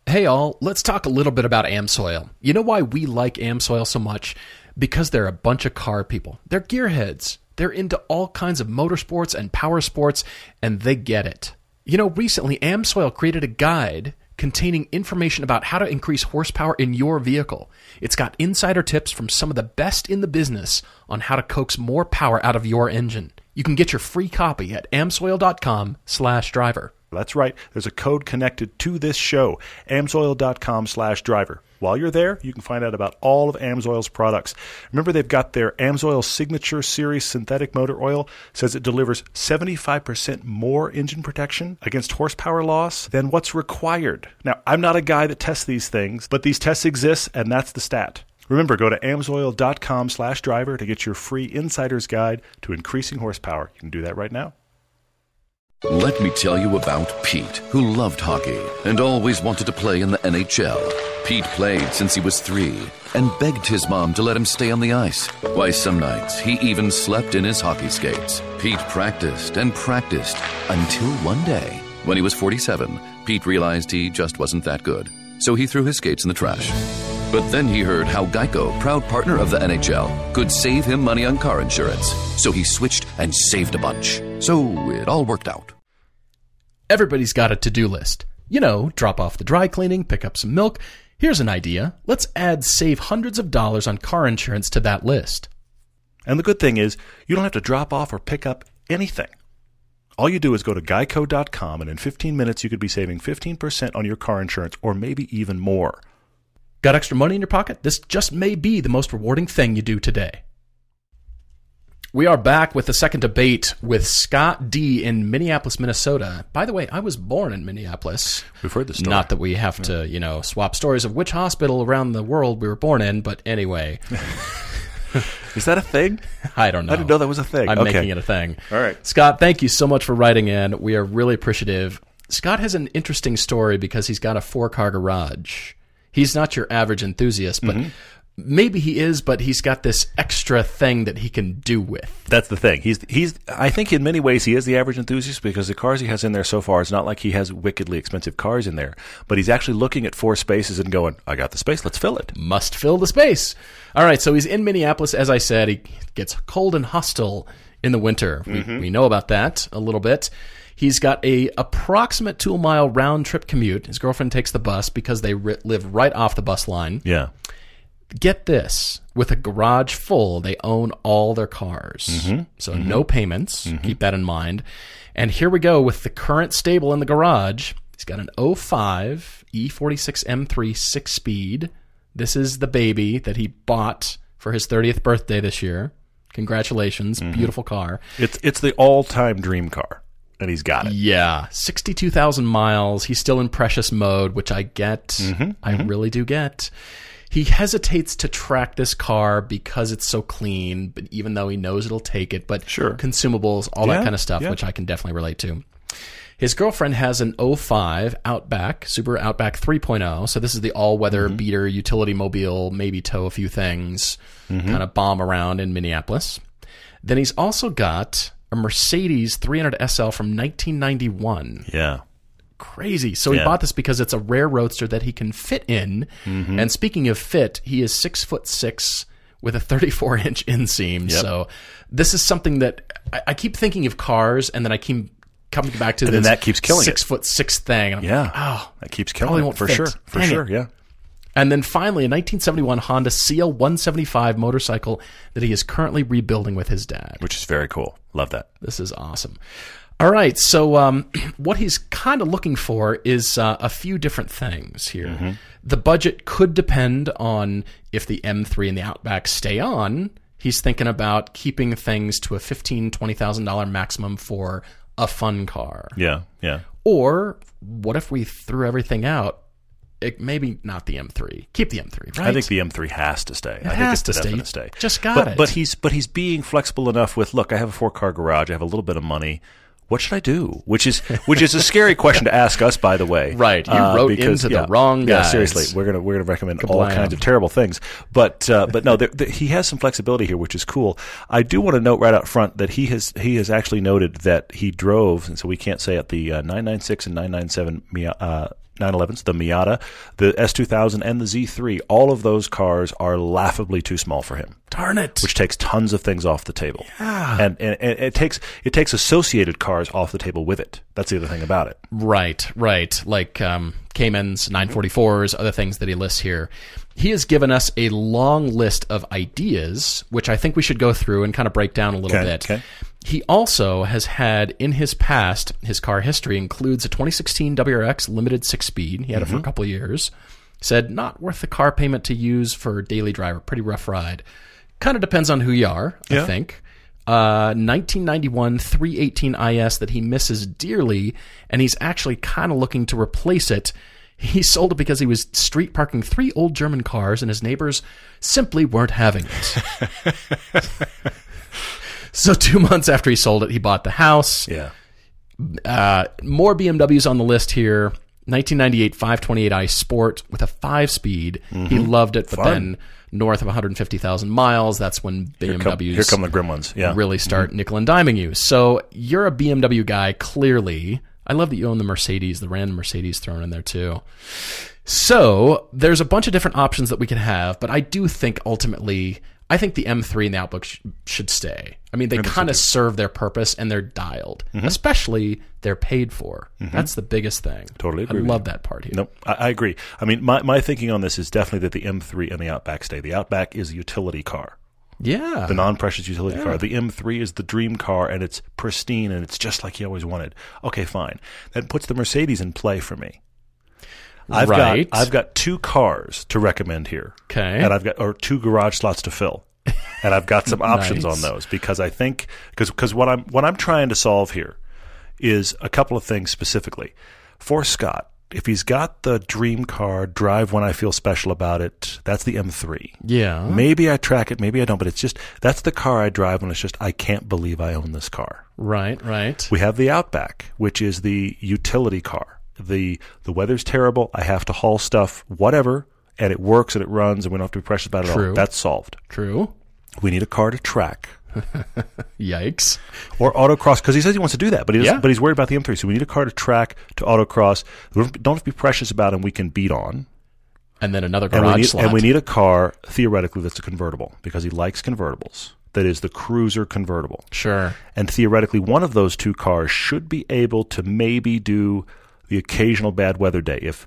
Hey all, let's talk a little bit about Amsoil. You know why we like Amsoil so much? Because they're a bunch of car people. They're gearheads. They're into all kinds of motorsports and power sports, and they get it. You know, recently Amsoil created a guide containing information about how to increase horsepower in your vehicle. It's got insider tips from some of the best in the business on how to coax more power out of your engine. You can get your free copy at amsoil.com/driver. That's right. There's a code connected to this show, amsoil.com slash driver. While you're there, you can find out about all of Amsoil's products. Remember, they've got their Amsoil Signature Series synthetic motor oil. Says it delivers 75% more engine protection against horsepower loss than what's required. Now, I'm not a guy that tests these things, but these tests exist, and that's the stat. Remember, go to amsoil.com slash driver to get your free insider's guide to increasing horsepower. You can do that right now. Let me tell you about Pete, who loved hockey and always wanted to play in the NHL. Pete played since he was three and begged his mom to let him stay on the ice. Why, some nights he even slept in his hockey skates. Pete practiced and practiced until one day, when he was 47, Pete realized he just wasn't that good. So he threw his skates in the trash. But then he heard how Geico, proud partner of the NHL, could save him money on car insurance. So he switched and saved a bunch. So it all worked out. Everybody's got a to do list. You know, drop off the dry cleaning, pick up some milk. Here's an idea. Let's add save hundreds of dollars on car insurance to that list. And the good thing is, you don't have to drop off or pick up anything. All you do is go to geico.com, and in 15 minutes, you could be saving 15% on your car insurance or maybe even more. Got extra money in your pocket? This just may be the most rewarding thing you do today. We are back with the second debate with Scott D in Minneapolis, Minnesota. By the way, I was born in Minneapolis. We've heard the story. Not that we have to, you know, swap stories of which hospital around the world we were born in, but anyway, [LAUGHS] Is that a thing? I don't know. I didn't know that was a thing. I'm Okay. making it a thing. All right. Scott, thank you so much for writing in. We are really appreciative. Scott has an interesting story because he's got a four car garage. He's not your average enthusiast, but Mm-hmm. maybe he is, but he's got this extra thing that he can do with. That's the thing. He's he's. I think in many ways he is the average enthusiast because the cars he has in there so far. It's not like he has wickedly expensive cars in there, but he's actually looking at four spaces and going, "I got the space. Let's fill it." Must fill the space. All right, so he's in Minneapolis. As I said, he gets cold and hostile in the winter. We, we know about that a little bit. He's got a approximate two mile round trip commute. His girlfriend takes the bus because they ri live right off the bus line. Yeah. get this. With a garage full they own all their cars. Mm-hmm. So mm-hmm. no payments. Mm-hmm. Keep that in mind. And here we go with the current stable in the garage. He's got an 05 e46 m3 six speed this is the baby that he bought for his 30th birthday this year. Congratulations. Beautiful car. It's it's the all time dream car, and he's got it. yeah 62000 miles he's still in precious mode which i get Mm-hmm, i really do get he hesitates to track this car because it's so clean but even though he knows it'll take it but Sure. consumables all that kind of stuff yeah. which i can definitely relate to his girlfriend has an 05 Outback, Subaru Outback 3.0. So this is the all-weather Mm-hmm. beater utility mobile, maybe tow a few things, Mm-hmm. kind of bomb around in Minneapolis. Then he's also got a Mercedes 300 SL from 1991. Yeah. Crazy. So he bought this because it's a rare roadster that he can fit in. Mm-hmm. And speaking of fit, he is six foot six with a 34 [LAUGHS] inch inseam. So this is something that I, I keep thinking of cars, and then I keep coming back to then this that keeps killing six it. foot six thing. And Yeah. like, oh. That keeps killing it for fit. sure. For Dang it. sure. Yeah. And then finally, a 1971 Honda CL175 motorcycle that he is currently rebuilding with his dad. Which is very cool. Love that. This is awesome. All right, so um, [CLEARS THROAT] what he's kind of looking for is uh, a few different things here. The budget could depend on if the M3 and the Outback stay on. He's thinking about keeping things to a fifteen twenty thousand dollar maximum for a fun car. Yeah. Yeah. Or what if we threw everything out? It, maybe not the M3. Keep the M3, right? I think the M3 has to stay. I think has it's to stay. stay. Just got but, it. But he's but he's being flexible enough with look. I have a four car garage. I have a little bit of money. What should I do? Which is which is a scary [LAUGHS] question to ask us, by the way. Uh, Right. You wrote into the yeah, wrong Yeah, seriously, we're gonna we're gonna recommend all kinds of terrible things. But uh, but no, there, there, he has some flexibility here, which is cool. I do want to note right out front that he has he has actually noted that he drove, and so we can't say at The uh, 996 and 997 uh, 911s, the Miata, the S2000, and the Z3. All of those cars are laughably too small for him Darn it. which takes tons of things off the table. And, and, and it takes it takes associated cars off the table with it. That's the other thing about it. Right, right. Like um, Caymans, 944s, other things that he lists here. He has given us a long list of ideas, which I think we should go through and kind of break down a little Okay, bit. okay. He also has had in his past, his car history includes a 2016 WRX limited six speed. He had it Mm-hmm. for a couple of years. Said not worth the car payment to use for daily driver. Pretty rough ride. Kind of depends on who you are, I think. Uh, 1991 318 IS that he misses dearly, and he's actually kind of looking to replace it. He sold it because he was street parking three old German cars, and his neighbors simply weren't having it. [LAUGHS] so [LAUGHS] two months after he sold it, he bought the house. Yeah. Uh, more BMWs on the list here. 1998 528i Sport with a five speed. He loved it, but then north of 150,000 miles, that's when BMWs here come the grim ones. Yeah. really start nickel and diming you. So you're a BMW guy, clearly. I love that you own the Mercedes, the random Mercedes thrown in there too. So there's a bunch of different options that we can have, but I do think ultimately, I think the M3 and the Outback sh- should stay. I mean, they kind of serve their purpose and they're dialed, Mm-hmm. especially they're paid for. That's the biggest thing. Totally agree I love that part here. Nope, I, I agree. I mean, my, my thinking on this is definitely that the M3 and the Outback stay. The Outback is a utility car, Yeah. the non-precious utility car. The M3 is the dream car, and it's pristine and it's just like you always wanted. Okay, fine. That puts the Mercedes in play for me. I've Right. got I've got two cars to recommend here. Okay. and I've got or two garage slots to fill, and I've got some [LAUGHS] options Nice. on those because I think because because what I'm what I'm trying to solve here is a couple of things specifically for Scott. If he's got the dream car, drive when I feel special about it. That's the M3. yeah. Maybe I track it, maybe I don't, but it's just that's the car I drive when it's just I can't believe I own this car. Right, right. We have the Outback, which is the utility car. The the weather's terrible. I have to haul stuff, whatever, and it works and it runs, and we don't have to be precious about it. at all. True. That's solved. True. We need a car to track [LAUGHS] Yikes. or autocross because he says he wants to do that, but he doesn't, Yeah. but he's worried about the M3. So we need a car to track to autocross. We don't don't have to be precious about, and we can beat on. And then another And garage we need slot. and we need a car theoretically that's a convertible because he likes convertibles. That is the cruiser convertible. sure. And theoretically, one of those two cars should be able to maybe do the occasional bad weather day. If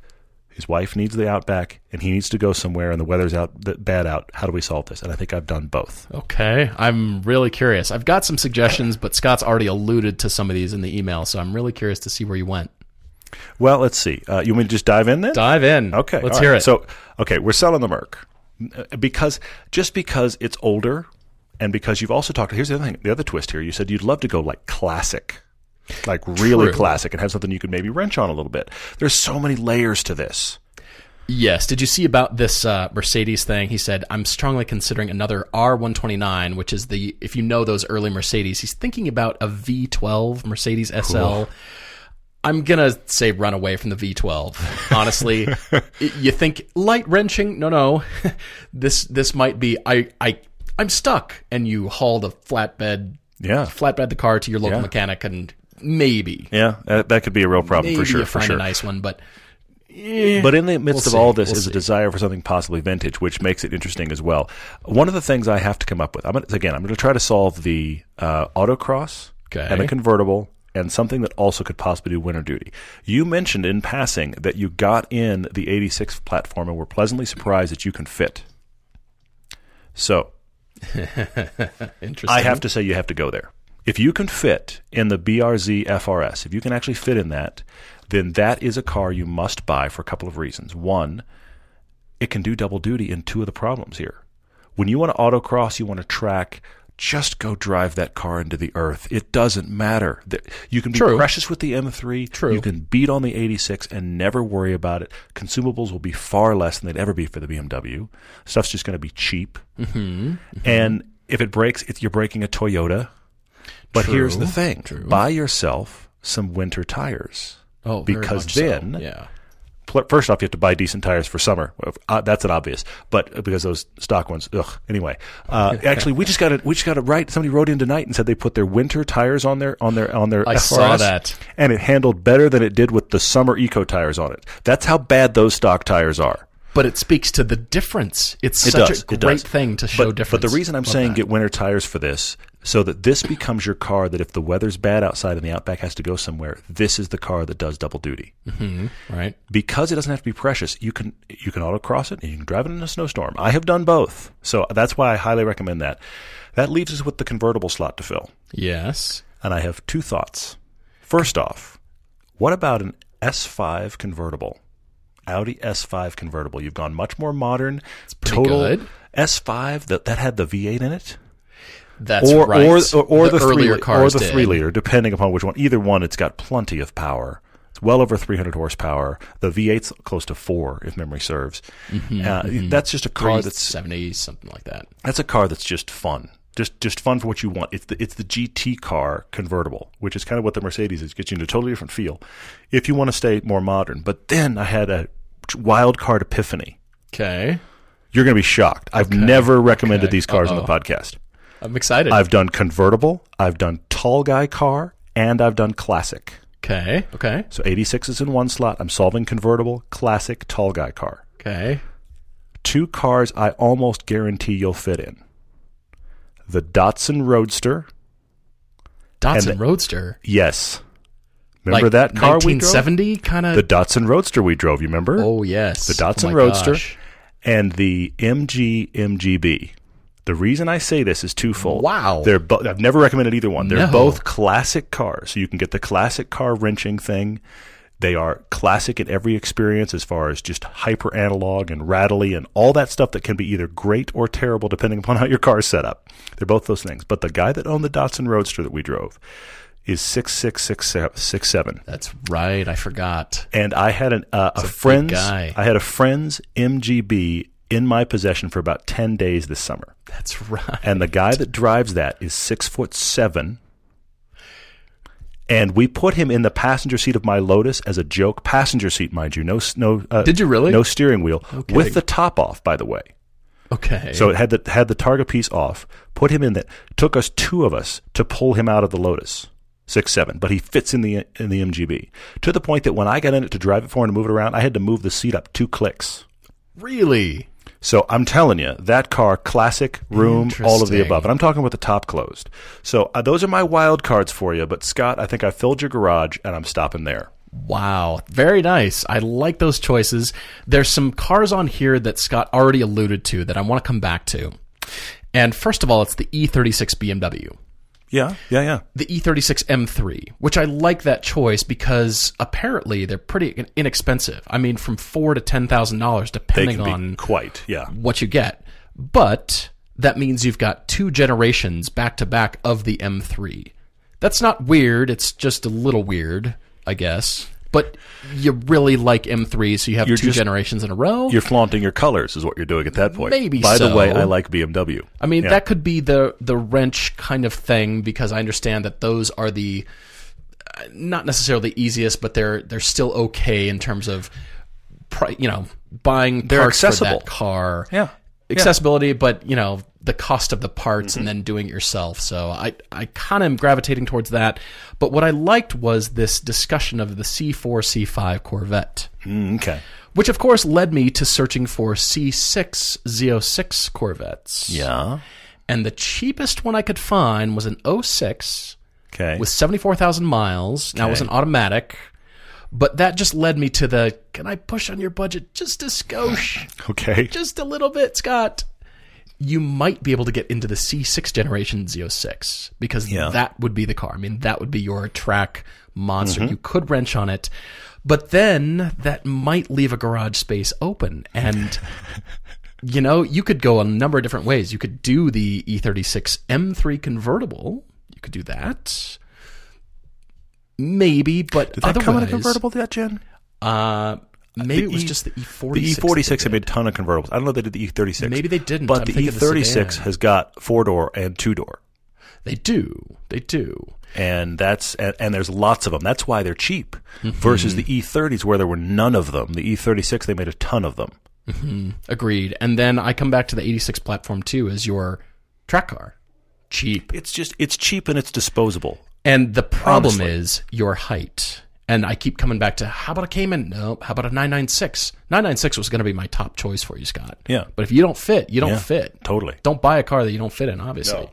his wife needs the Outback and he needs to go somewhere and the weather's out bad out, how do we solve this? And I think I've done both. Okay, I'm really curious. I've got some suggestions, but Scott's already alluded to some of these in the email, so I'm really curious to see where you went. Well, let's see. Uh, you want me to just dive in then? Dive in. Okay, let's hear right. it. So, okay, we're selling the Merc Uh, because just because it's older, and because you've also talked. Here's the other thing. The other twist here. You said you'd love to go like classic, like really True. classic, and have something you could maybe wrench on a little bit. There's so many layers to this. yes, did you see about this uh, Mercedes thing? He said, "I'm strongly considering another R129, which is the if you know those early Mercedes. He's thinking about a V12 Mercedes SL." I'm gonna say run away from the V12. [LAUGHS] Honestly, you think light wrenching? No, no. [LAUGHS] this this might be. I I I'm stuck, and you haul the flatbed Yeah, flatbed the car to your local Yeah. mechanic, and maybe yeah, that, that could be a real problem maybe for sure. you For find sure. a nice one, but But in the midst We'll of all this We'll is a desire for something possibly vintage, which makes it interesting as well. One of the things I have to come up with, I'm gonna, again, I'm going to try to solve the uh, autocross Okay. and a convertible and something that also could possibly do winter duty. You mentioned in passing that you got in the 86 platform and were pleasantly surprised that you can fit. So [LAUGHS] interesting. I have to say you have to go there. If you can fit in the BRZ FRS, if you can actually fit in that, then that is a car you must buy for a couple of reasons. One, it can do double duty in two of the problems here. When you want to autocross, you want to track, just go drive that car into the earth. It doesn't matter. You can be True. precious with the M3. True. You can beat on the 86 and never worry about it. Consumables will be far less than they'd ever be for the BMW. Stuff's just going to be cheap. Mm-hmm. And if it breaks, it, you're breaking a Toyota. But True. here's the thing: True. buy yourself some winter tires. oh, because much so. then- yeah, Pl- First off, you have to buy decent tires for summer. Uh, that's an obvious, but uh, because those stock ones, ugh. Anyway, uh, [LAUGHS] actually, we just got it. We just got it right. Somebody wrote in tonight and said they put their winter tires on their on their on their. I FRS, saw that. and it handled better than it did with the summer eco tires on it. That's how bad those stock tires are. but it speaks to the difference. It's It such does. a great thing to show but, difference. But the reason I'm Love saying that. get winter tires for this, so that this becomes your car that if the weather's bad outside and the Outback has to go somewhere, this is the car that does double duty. Mm-hmm. right. Because it doesn't have to be precious, you can you can autocross it and you can drive it in a snowstorm. I have done both, so that's why I highly recommend that. That leaves us with the convertible slot to fill, Yes. and I have two thoughts. First off, what about an S5 convertible? Audi S5 convertible. You've gone much more modern. It's pretty total good. S5 that that had the V8 in it, That's or right. or or, or the, three earlier li- cars or the did. three liter, depending upon which one. Either one, it's got plenty of power. It's well over 300 horsepower. The V8's close to four, if memory serves. Mm-hmm, uh, That's just a car that's 370, something like that. that's a car that's just fun just just fun for what you want. It's the it's the GT car convertible, which is kind of what the Mercedes is. It gets you into a totally different feel. If you want to stay more modern, but then I had a wild card epiphany. Okay. You're going to be shocked. I've never recommended Okay. these cars on Uh-oh. the podcast. I'm excited. I've done convertible, I've done tall guy car, and I've done classic. okay. Okay. So 86 is in one slot. I'm solving convertible, classic, tall guy car. Okay. Two cars I almost guarantee you'll fit in. The Datsun Roadster. Datsun And- Roadster. Yes. Remember like that car we drove? 1970 kind of. The Datsun Roadster we drove, you remember? oh yes. the oh Datsun Oh Roadster gosh. and the MG MGB. The reason I say this is twofold. Wow. They're bo- I've never recommended either one. They're No. both classic cars. So you can get the classic car wrenching thing. They are classic in every experience as far as just hyper analog and rattly and all that stuff that can be either great or terrible depending upon how your car is set up. They're both those things. But the guy that owned the Datsun Roadster that we drove is six six six seven six seven That's right. I forgot. and I had an, uh, a big friend's guy. I had a friend's MGB in my possession for about ten days this summer, That's right. and the guy that drives that is six foot seven. And we put him in the passenger seat of my Lotus as a joke, passenger seat, mind you, no, no. Uh, Did you really? No steering wheel, kidding. with the top off, by the way. Okay. So it had the had the targa piece off. Put him in that. Took us two of us to pull him out of the Lotus six seven, but he fits in the in the MGB to the point that when I got in it to drive it for and to move it around, I had to move the seat up two clicks. really. So I'm telling you, that car, classic, room, all of the above, and I'm talking with the top closed. So uh, those are my wild cards for you. But Scott, I think I filled your garage, and I'm stopping there. Wow, very nice. I like those choices. There's some cars on here that Scott already alluded to that I want to come back to. And first of all, it's the E36 BMW. Yeah, yeah, yeah. The E E36 M3, which I like that choice because apparently they're pretty inexpensive. I mean, from four to ten thousand dollars, depending on quite, yeah. what you get. But that means you've got two generations back to back of the M3. That's not weird. It's just a little weird, I guess. But you really like M3, so you have You're two just- generations in a row. You're flaunting your colors, is what you're doing at that point. Maybe By the way, I like BMW. I mean, Yeah. that could be the the wrench kind of thing because I understand that those are the not necessarily the easiest, but they're they're still okay in terms of pri- you know buying They're accessible. car. Yeah. Accessibility, but you know the cost of the parts Mm-hmm. and then doing it yourself. So I I kind of am gravitating towards that. But what I liked was this discussion of the C4 C5 Corvette Mm, okay. which of course led me to searching for C6 Z06 Corvettes. Yeah. And the cheapest one I could find was an 06 Okay. with 74,000 miles. Now it was an automatic, but that just led me to the can I push on your budget just a skosh? [LAUGHS] okay. just a little bit, Scott. You might be able to get into the C6 generation Z06 because Yeah. that would be the car. I mean, that would be your track monster. Mm-hmm. You could wrench on it, but then that might leave a garage space open. And, [LAUGHS] you know, you could go a number of different ways. You could do the E E36 M3 convertible. You could do that. Maybe, but Did that otherwise, come in a convertible, that gen? Uh, maybe it was E- just the E46. The E46 had made a ton of convertibles. I don't know if they did the E36. Maybe they didn't. But I'm the E36 sedan. has got four door and two door. They do. They do. And that's and, and there's lots of them. That's why they're cheap. Mm-hmm. Versus the E30s where there were none of them. The E36 they made a ton of them. Agreed. And then I come back to the 86 platform too as your track car. Cheap. It's just it's cheap and it's disposable. And the problem Honestly. is your height. And I keep coming back to how about a Cayman? No. How about a 996? 996 was going to be my top choice for you, Scott. Yeah. But if you don't fit, you don't Yeah, fit. totally. Don't buy a car that you don't fit in, obviously. No.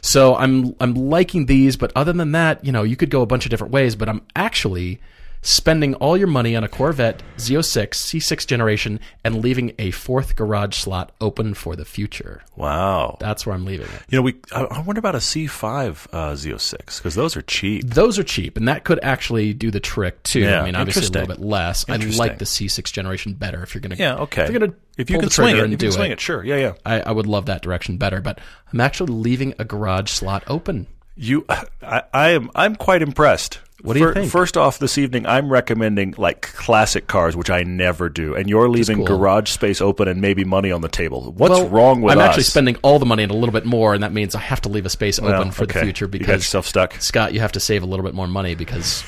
So I'm I'm liking these, but other than that, you know, you could go a bunch of different ways. But I'm actually spending all your money on a Corvette Z06 C6 generation and leaving a fourth garage slot open for the future. Wow. That's where I'm leaving it. You know, we I, I wonder about a C5 uh, Z06 because those are cheap. Those are cheap, and that could actually do the trick too. Yeah, I mean, obviously a little bit less. I like the C6 generation better if you're gonna. Yeah, okay. If you're gonna if you can swing it, and if you do can swing it, sure. Yeah, yeah. I, I would love that direction better. But I'm actually leaving a garage slot open. You, [LAUGHS] I, I am. I'm quite impressed. What do you think? First off, this evening I'm recommending like classic cars, which I never do, and you're leaving cool. garage space open and maybe money on the table. What's Well, wrong with that? I'm us? actually spending all the money and a little bit more, and that means I have to leave a space Well, open for the okay. future You got because yourself stuck. Scott, you have to save a little bit more money because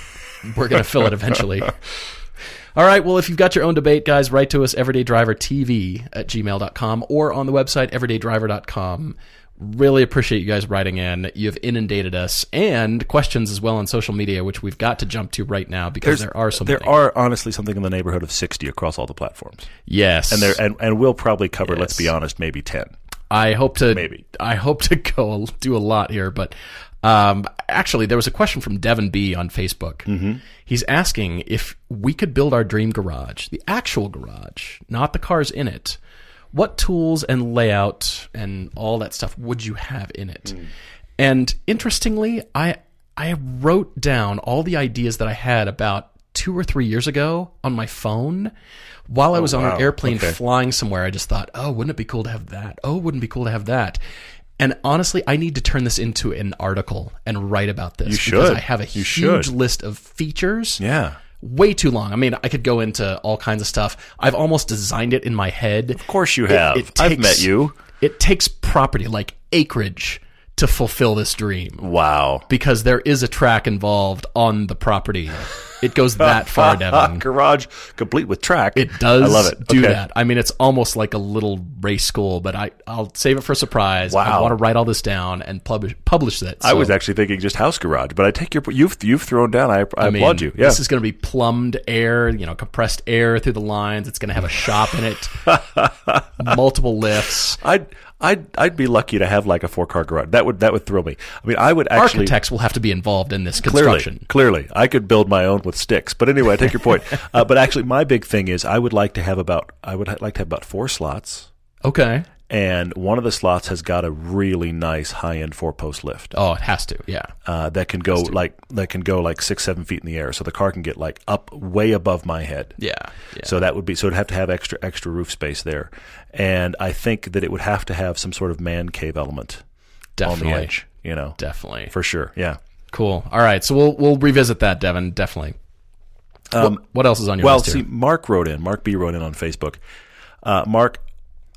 we're going to fill it eventually. [LAUGHS] All right. Well, if you've got your own debate, guys, write to us, everydaydrivertv at gmail.com or on the website, everydaydriver.com. Really appreciate you guys writing in. You've inundated us and questions as well on social media, which we've got to jump to right now because there are some. there many. are honestly something in the neighborhood of 60 across all the platforms, yes, and there and, and we'll probably cover. Let's be honest, maybe 10. I hope to Maybe. I hope to go do a lot here, but um, actually, there was a question from Devin B on Facebook. Mm-hmm. He's asking if we could build our dream garage, the actual garage, not the cars in it. What tools and layout and all that stuff would you have in it? Mm. And interestingly, I I wrote down all the ideas that I had about two or three years ago on my phone while I oh, was on wow. an airplane Okay. flying somewhere. I just thought, oh, wouldn't it be cool to have that? Oh, wouldn't it be cool to have that? And honestly, I need to turn this into an article and write about this. You Because should. I have a You huge should. list of features. Yeah. Way too long. I mean, I could go into all kinds of stuff. I've almost designed it in my head. Of course you have. I've met you. It takes property, like acreage, to fulfill this dream Wow. because there is a track involved on the property. It goes that far, [LAUGHS] Devin. Garage complete with track. It does I love it. do Okay. that. I mean, it's almost like a little race school, but I, I'll save it for a surprise. I want to write all this down and publish publish it. I was actually thinking just house garage, but I take your you've you've thrown down. I, I, I mean, applaud you. Yeah. This is going to be plumbed air, you know, compressed air through the lines. It's going to have a shop in it, [LAUGHS] multiple lifts. I'd I'd I'd be lucky to have like a four car garage. That would that would thrill me. I mean, I would actually Architects will have to be involved in this clearly construction. clearly I could build my own with sticks. But anyway, I take your point. [LAUGHS] Uh, but actually, my big thing is I would like to have about I would like to have about four slots, Okay. And one of the slots has got a really nice high end four post lift. Oh, it has to. Yeah. Uh, that can go like that can go like six seven feet in the air, so the car can get like up way above my head. Yeah. yeah. So that would be so it'd have to have extra extra roof space there, and I think that it would have to have some sort of man cave element on the edge. You know, Definitely. for sure. Yeah. Cool. All right. So we'll we'll revisit that, Devin. Definitely. Um, what, what else is on your well, list Well, see. Mark wrote in. Mark B wrote in on Facebook. Uh, Mark,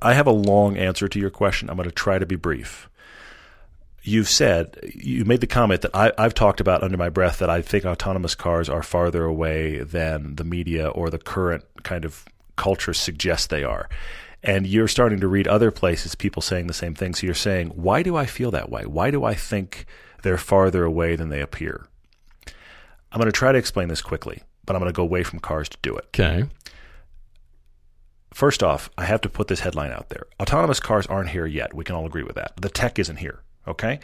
I have a long answer to your question. I'm going to try to be brief. You've said you made the comment that I, I've talked about under my breath that I think autonomous cars are farther away than the media or the current kind of culture suggests they are. And you're starting to read other places people saying the same thing. So you're saying, why do I feel that way? Why do I think they're farther away than they appear? I'm going to try to explain this quickly, but I'm going to go away from cars to do it. Okay. First off, I have to put this headline out there. Autonomous cars aren't here yet. We can all agree with that. The tech isn't here. Okay?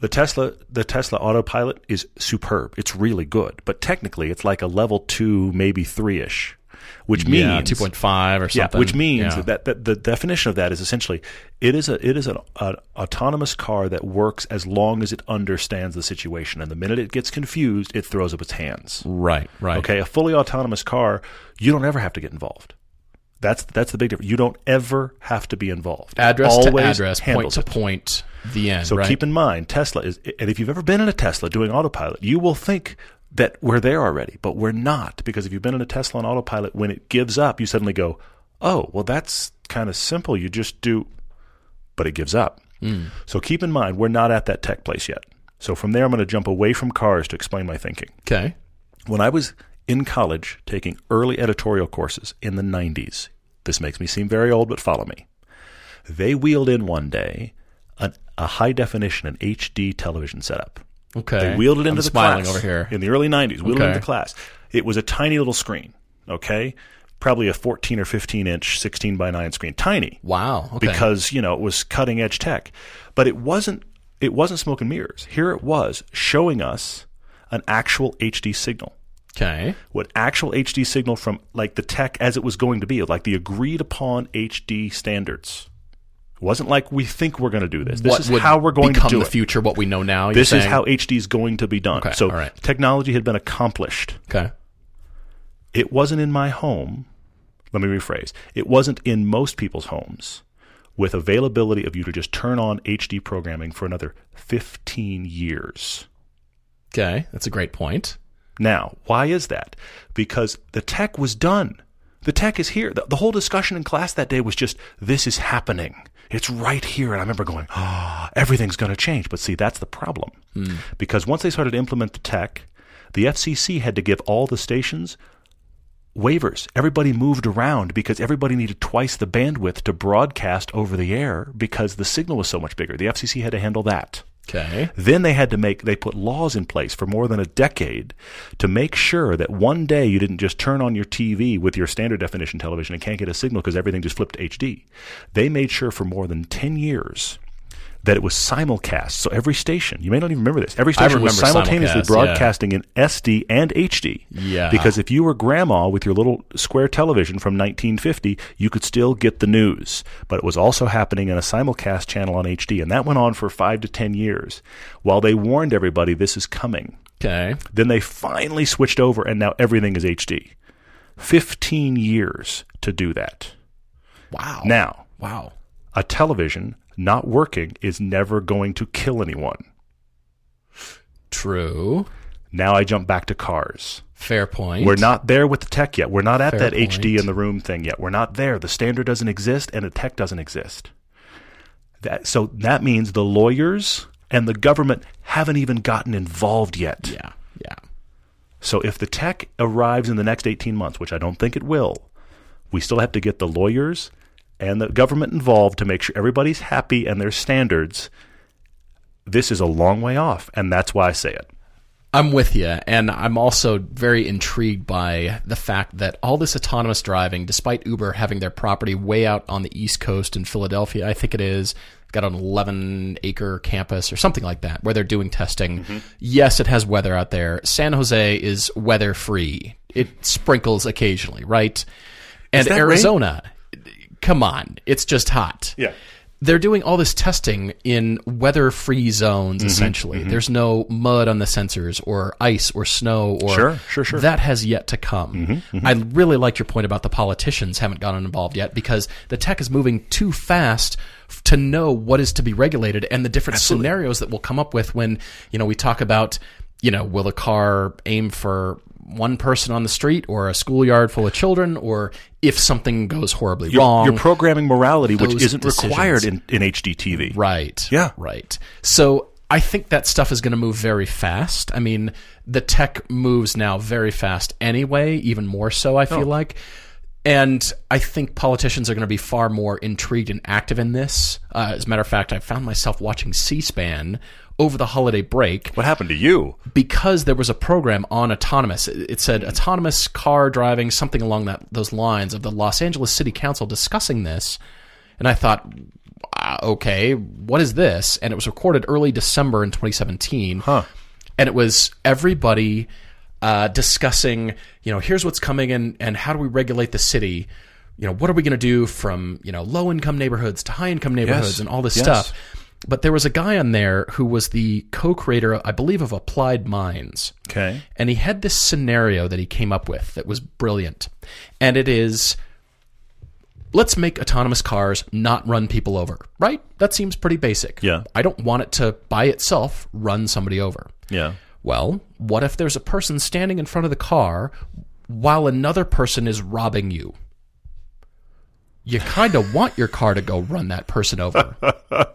The Tesla the Tesla autopilot is superb. It's really good. But technically it's like a level two, maybe three ish. Which means yeah, two point five or something. yeah, which means Yeah. that, that the definition of that is essentially it is a it is an, an autonomous car that works as long as it understands the situation, and the minute it gets confused, it throws up its hands. Right. Right. Okay, a fully autonomous car, you don't ever have to get involved. That's that's the big difference. You don't ever have to be involved. Address to always address, point to it. point, the end. So right? keep in mind, Tesla is, and if you've ever been in a Tesla doing autopilot, you will think that we're there already, but we're not. Because if you've been in a Tesla on autopilot, when it gives up, you suddenly go, oh, well, that's kind of simple. You just do, but it gives up. Hmm. So keep in mind, we're not at that tech place yet. So from there, I'm going to jump away from cars to explain my thinking. okay. When I was in college taking early editorial courses in the 90s, this makes me seem very old, but follow me. They wheeled in one day an, a high definition, an HD television setup. Okay. They wheeled it into I'm the smiling class over here. in the early 90s. Wheeled it Okay. into class. It was a tiny little screen, okay? Probably a 14 or 15 inch 16 by 9 screen. Tiny Wow. Okay. because you know it was cutting edge tech but it wasn't it wasn't smoke and mirrors here it was showing us an actual hd signal okay. what actual hd signal from like the tech as it was going to be like the agreed upon hd standards it wasn't like we think we're going to do this this what is how we're going to do the it future? What we know now. this is how hd is going to be done Okay, so right. technology had been accomplished Okay. it wasn't in my home. Let me rephrase. It wasn't in most people's homes with availability of you to just turn on HD programming for another 15 years. Okay, that's a great point. Now, why is that? Because the tech was done. The tech is here. The, the whole discussion in class that day was just, this is happening. It's right here. And I remember going, ah, everything's going to change. But see, that's the problem. Because once they started to implement the tech, the FCC had to give all the stations waivers. Everybody moved around because everybody needed twice the bandwidth to broadcast over the air because the signal was so much bigger. The FCC had to handle that. Okay. Then they had to make, they put laws in place for more than a decade to make sure that one day you didn't just turn on your TV with your standard definition television and can't get a signal because everything just flipped HD. They made sure for more than 10 years that it was simulcast. So every station, you may not even remember this, every station was simultaneously broadcasting in SD and HD. Yeah. Because if you were grandma with your little square television from 1950, you could still get the news. But it was also happening in a simulcast channel on HD. And that went on for five to 10 years while they warned everybody this is coming. Okay. Then they finally switched over and now everything is HD. 15 years to do that. Wow. Now, Wow. a television not working is never going to kill anyone. True. Now I jump back to cars. Fair point. We're not there with the tech yet. We're not at Fair that point. HD in the room thing yet. We're not there. The standard doesn't exist and the tech doesn't exist. That, so that means the lawyers and the government haven't even gotten involved yet. Yeah. Yeah. So if the tech arrives in the next 18 months, which I don't think it will, we still have to get the lawyers and the government involved to make sure everybody's happy and their standards. This is a long way off, and that's why I say it. I'm with you, and I'm also very intrigued by the fact that all this autonomous driving, despite Uber having their property way out on the East Coast in Philadelphia, I think it is, got an 11 acre campus or something like that, where they're doing testing. Mm-hmm. Yes, it has weather out there. San Jose is weather free. It sprinkles occasionally, right? And Arizona. rain? Come on, it's just hot. Yeah. they're doing all this testing in weather free zones Mm-hmm, essentially. There's no mud on the sensors or ice or snow or Sure, sure, sure. that has yet to come. Mm-hmm, i really like your point about the politicians haven't gotten involved yet because the tech is moving too fast to know what is to be regulated and the different scenarios that we'll come up with when you know we talk about you know will a car aim for one person on the street or a schoolyard full of children or if something goes horribly You're, wrong you're programming morality, which isn't decisions. required in, in HDTV. Right. Yeah. Right. So I think that stuff is going to move very fast. I mean, the tech moves now very fast anyway, even more so, I feel like. And I think politicians are going to be far more intrigued and active in this. Uh, as a matter of fact, I found myself watching C SPAN over the holiday break What happened to you? because there was a program on autonomous. It said autonomous car driving, something along that those lines of the Los Angeles City Council discussing this, and I thought, uh, okay, what is this? And it was recorded early December in 2017, Huh. and it was everybody uh, discussing, you know, here's what's coming and and how do we regulate the city. You know, what are we going to do from you know low income neighborhoods to high income neighborhoods and all this Yes. stuff. But there was a guy on there who was the co-creator, I believe, of Applied Minds. Okay. And he had this scenario that he came up with that was brilliant. And it is let's make autonomous cars not run people over, right? That seems pretty basic. Yeah. I don't want it to by itself run somebody over. Yeah. Well, what if there's a person standing in front of the car while another person is robbing you? You kind of want your car to go run that person over. [LAUGHS]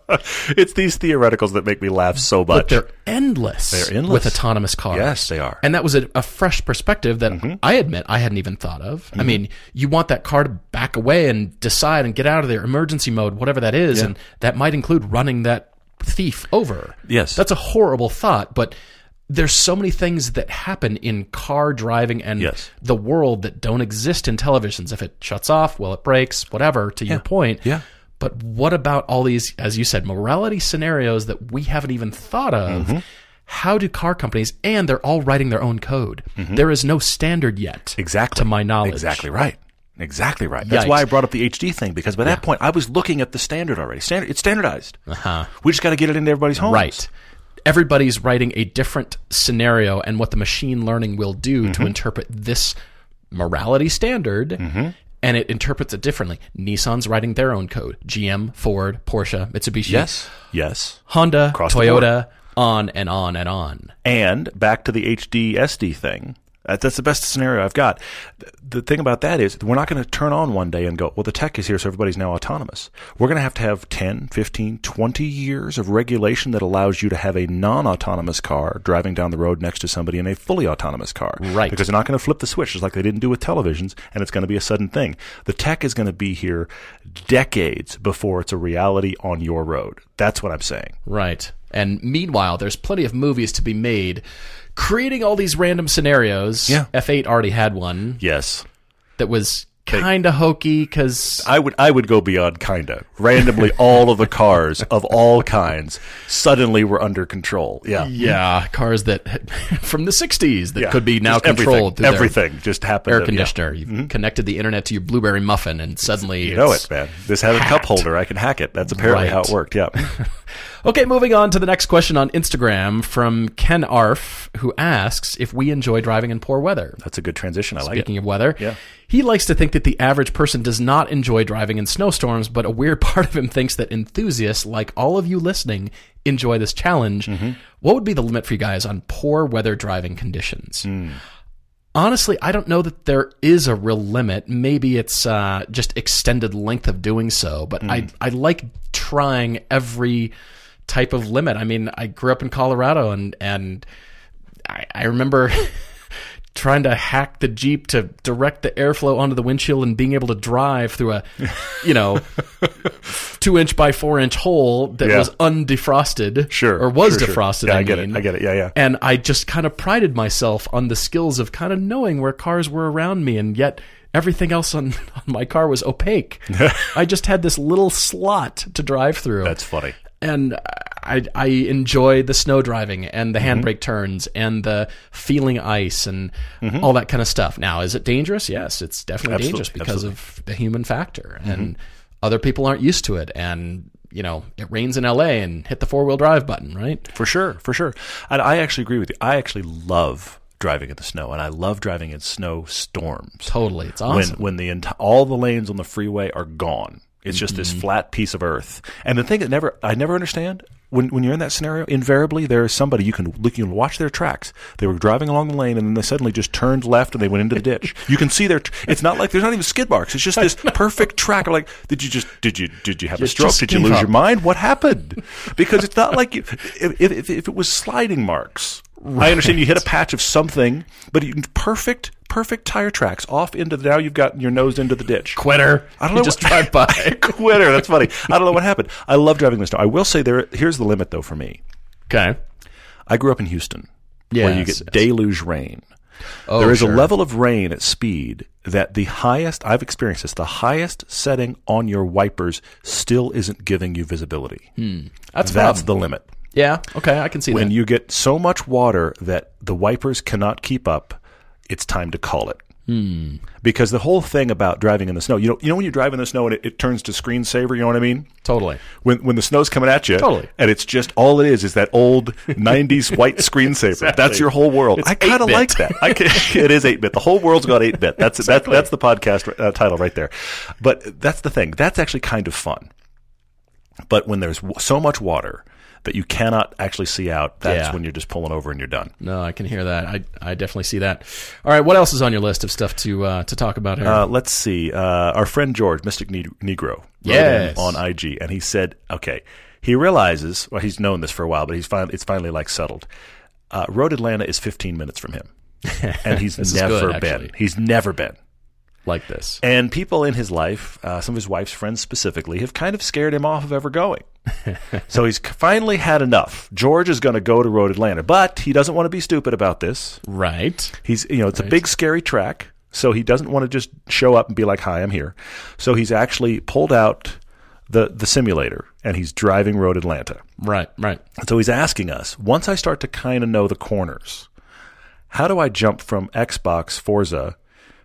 It's these theoreticals that make me laugh so much. but they're endless, They're endless. with autonomous cars. Yes, they are. And that was a, a fresh perspective that Mm-hmm. I admit I hadn't even thought of. I mean, you want that car to back away and decide and get out of there, emergency mode, whatever that is, and that might include running that thief over. Yes. That's a horrible thought, but there's so many things that happen in car driving and Yes. the world that don't exist in televisions. If it shuts off, well, it breaks, whatever, to your point. Yeah. But what about all these, as you said, morality scenarios that we haven't even thought of? Mm-hmm. How do car companies, and they're all writing their own code. There is no standard yet. Mm-hmm. Exactly. To my knowledge. Exactly right. Exactly right. That's Yikes. why I brought up the HD thing because by that point I was looking at the standard already. Standard, it's standardized. Uh-huh. We just got to get it into everybody's homes. Right. Everybody's writing a different scenario and what the machine learning will do Mm-hmm. to interpret this morality standard. Mm-hmm. and it interprets it differently. Nissan's writing their own code. GM, Ford, Porsche, Mitsubishi, Yes. Yes. Honda, Across Toyota, on and on and on. And back to the HD SD thing. That- That's the best scenario I've got. The thing about that is we're not going to turn on one day and go, well, the tech is here, so everybody's now autonomous. We're going to have to have 10, 15, 20 years of regulation that allows you to have a non-autonomous car driving down the road next to somebody in a fully autonomous car. Right. Because they're not going to flip the switch just like they didn't do with televisions, and it's going to be a sudden thing. The tech is going to be here decades before it's a reality on your road. That's what I'm saying. Right. And meanwhile, there's plenty of movies to be made creating all these random scenarios. Yeah. F8 already had one Yes. that was kind of hokey because I would I would go beyond kinda. Randomly, [LAUGHS] all of the cars of all kinds suddenly were under control. Yeah, yeah, cars that [LAUGHS] from the 60s that Yeah. could be now Just controlled their Everything just happened. air to- yeah. conditioner. You've mm-hmm. connected the internet to your blueberry muffin, and suddenly You know it, man. This has a cup holder. I can hack it. That's apparently how it worked. Yeah. [LAUGHS] Okay, moving on to the next question on Instagram from Ken Arf, who asks if we enjoy driving in poor weather. That's a good transition. I like Speaking of weather, Yeah. He likes to think that the average person does not enjoy driving in snowstorms, but a weird [LAUGHS] part of him thinks that enthusiasts, like all of you listening, enjoy this challenge. Mm-hmm. What would be the limit for you guys on poor weather driving conditions? Hmm. Honestly, I don't know that there is a real limit. Maybe it's uh, just extended length of doing so, but I, I like trying every type of limit. I mean, I grew up in Colorado and, and I, I remember [LAUGHS] trying to hack the Jeep to direct the airflow onto the windshield and being able to drive through a, [LAUGHS] you know, two inch by four inch hole that Yeah. was undefrosted. Sure. Or was sure, sure. defrosted. Yeah, I, I get mean. it. I get it. Yeah, yeah. And I just kind of prided myself on the skills of kind of knowing where cars were around me, and yet everything else on, [LAUGHS] on my car was opaque. [LAUGHS] I just had this little slot to drive through. That's funny. and I, I enjoy the snow driving and the Mm-hmm. handbrake turns and the feeling ice and all that kind of stuff. Now, is it dangerous? Yes, it's definitely Absolutely, dangerous because of the human factor, and other people aren't used to it. And you know, it rains in LA and hit the four wheel drive button, right? For sure, for sure. And I actually agree with you. I actually love driving in the snow, and I love driving in snow storms. Totally, it's when awesome. when the enti- all the lanes on the freeway are gone. It's just Mm-hmm. this flat piece of earth. And the thing that never I never understand when when you're in that scenario, invariably there is somebody you can look you can watch their tracks. They were driving along the lane and then they suddenly just turned left and they went into the ditch. You can see their tr- it's not like there's not even skid marks. It's just this [LAUGHS] perfect track. Like, did you just did you did you have a stroke? Did you lose up. your mind? What happened? Because it's not like you if if, if it was sliding marks. I understand you hit a patch of something, but you, perfect perfect tire tracks off into the now you've got your nose into the ditch. Quitter. I don't You know. just drive by. [LAUGHS] Quitter. That's funny. I don't know what happened. I love driving this. snow. I will say there. Here's the limit though for me. okay. I grew up in Houston, where you get yes. deluge rain. Oh, there is sure. a level of rain at speed that the highest I've experienced this. The highest setting on your wipers still isn't giving you visibility. Hmm. That's That's the limit. Yeah. Okay, I can see When that. When you get so much water that the wipers cannot keep up, it's time to call it. Hmm. Because the whole thing about driving in the snow, you know, you know when you drive in the snow and it, it turns to screensaver, you know what I mean? totally. when when the snow's coming at you, Totally. and it's just all it is is that old [LAUGHS] '90s white screensaver. That's your whole world. It's I kind of like that. I can, [LAUGHS] it is eight bit. The whole world's got eight bit. That's that's that's the podcast uh, title right there. But that's the thing. That's actually kind of fun. But when there's w- so much water that you cannot actually see out, that's Yeah. when you're just pulling over and you're done. No, I can hear that. I I definitely see that. All right, what else is on your list of stuff to uh, to talk about here? Uh, let's see. Uh, our friend George, Mystic Negro, wrote Yes. in on IG, and he said, "Okay, he realizes. Well, he's known this for a while, but he's finally it's finally like settled. Uh, Road Atlanta is 15 minutes from him, [LAUGHS] and he's never good, been. He's never been. Like this. And people in his life, uh, some of his wife's friends specifically, have kind of scared him off of ever going. [LAUGHS] so he's finally had enough. George is going to go to Road Atlanta, but he doesn't want to be stupid about this. Right. He's you know it's a big scary track, so he doesn't want to just show up and be like, "Hi, I'm here." So he's actually pulled out the the simulator and he's driving Road Atlanta. Right. Right. And so he's asking us, once I start to kind of know the corners, how do I jump from Xbox Forza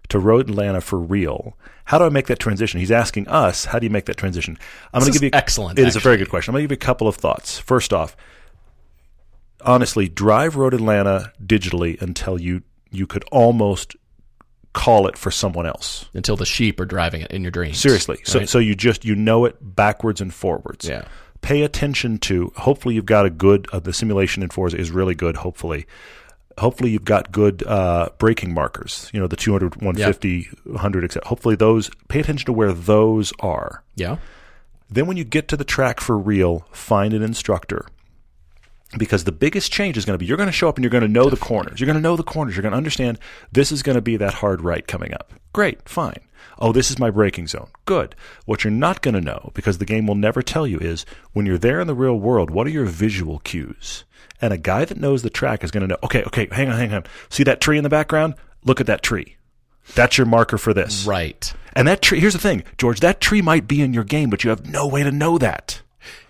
to Road Atlanta for real? How do I make that transition? He's asking us, how do you make that transition? I'm going to is give you excellent, It is a very good question. I'm going to give you a couple of thoughts. First off, honestly, drive Road Atlanta digitally until you you could almost call it for someone else. Until the sheep are driving it in your dreams. Seriously. So right? so you just you know it backwards and forwards. Yeah. Pay attention to. Hopefully, you've got a good. Uh, the simulation in Forza is really good. Hopefully, hopefully you've got good uh, braking markers. You know the 200, 150, 100, etc. Hopefully those. Pay attention to where those are. yeah. Then when you get to the track for real, find an instructor. Because the biggest change is going to be you're going to show up and you're going to know the corners. You're going to know the corners. You're going to understand this is going to be that hard right coming up. Great, fine. Oh, this is my braking zone. Good. What you're not going to know, because the game will never tell you, is when you're there in the real world, what are your visual cues? And a guy that knows the track is going to know, okay, okay, hang on, hang on. See that tree in the background? Look at that tree. That's your marker for this. Right. And that tree, here's the thing, George, that tree might be in your game, but you have no way to know that.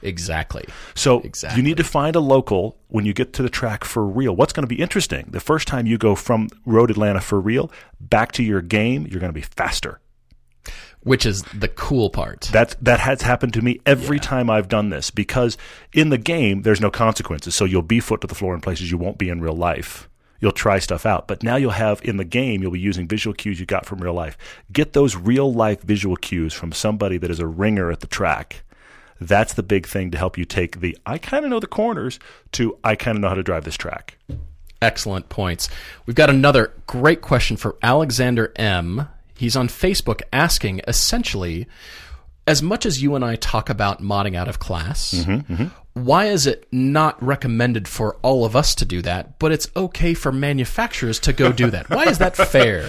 Exactly. So Exactly. you need to find a local when you get to the track for real. What's going to be interesting? The first time you go from Road Atlanta for real back to your game, you're going to be faster. Which is the cool part. That that has happened to me every time I've done this because in the game there's no consequences. So you'll be foot to the floor in places you won't be in real life. You'll try stuff out, but now you'll have in the game you'll be using visual cues you got from real life. Get those real life visual cues from somebody that is a ringer at the track. That's the big thing to help you take the I kind of know the corners to I kind of know how to drive this track. Excellent points. We've got another great question for Alexander M. He's on Facebook asking essentially, as much as you and I talk about modding out of class, mm-hmm, mm-hmm. why is it not recommended for all of us to do that, but it's okay for manufacturers to go do that? Why is that [LAUGHS] fair?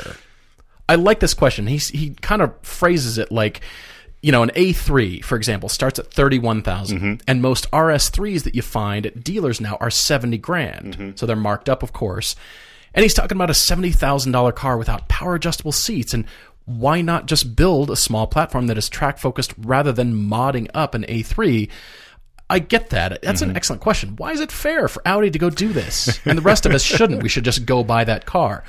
I like this question. He he kind of phrases it like, you know, an A3, for example, starts at 31,000 mm-hmm. and most RS3s that you find at dealers now are 70 grand. Mm-hmm. So they're marked up, of course. And he's talking about a $70,000 car without power adjustable seats and why not just build a small platform that is track focused rather than modding up an A3? I get that. That's an mm-hmm. excellent question. Why is it fair for Audi to go do this? And the rest of us shouldn't. We should just go buy that car.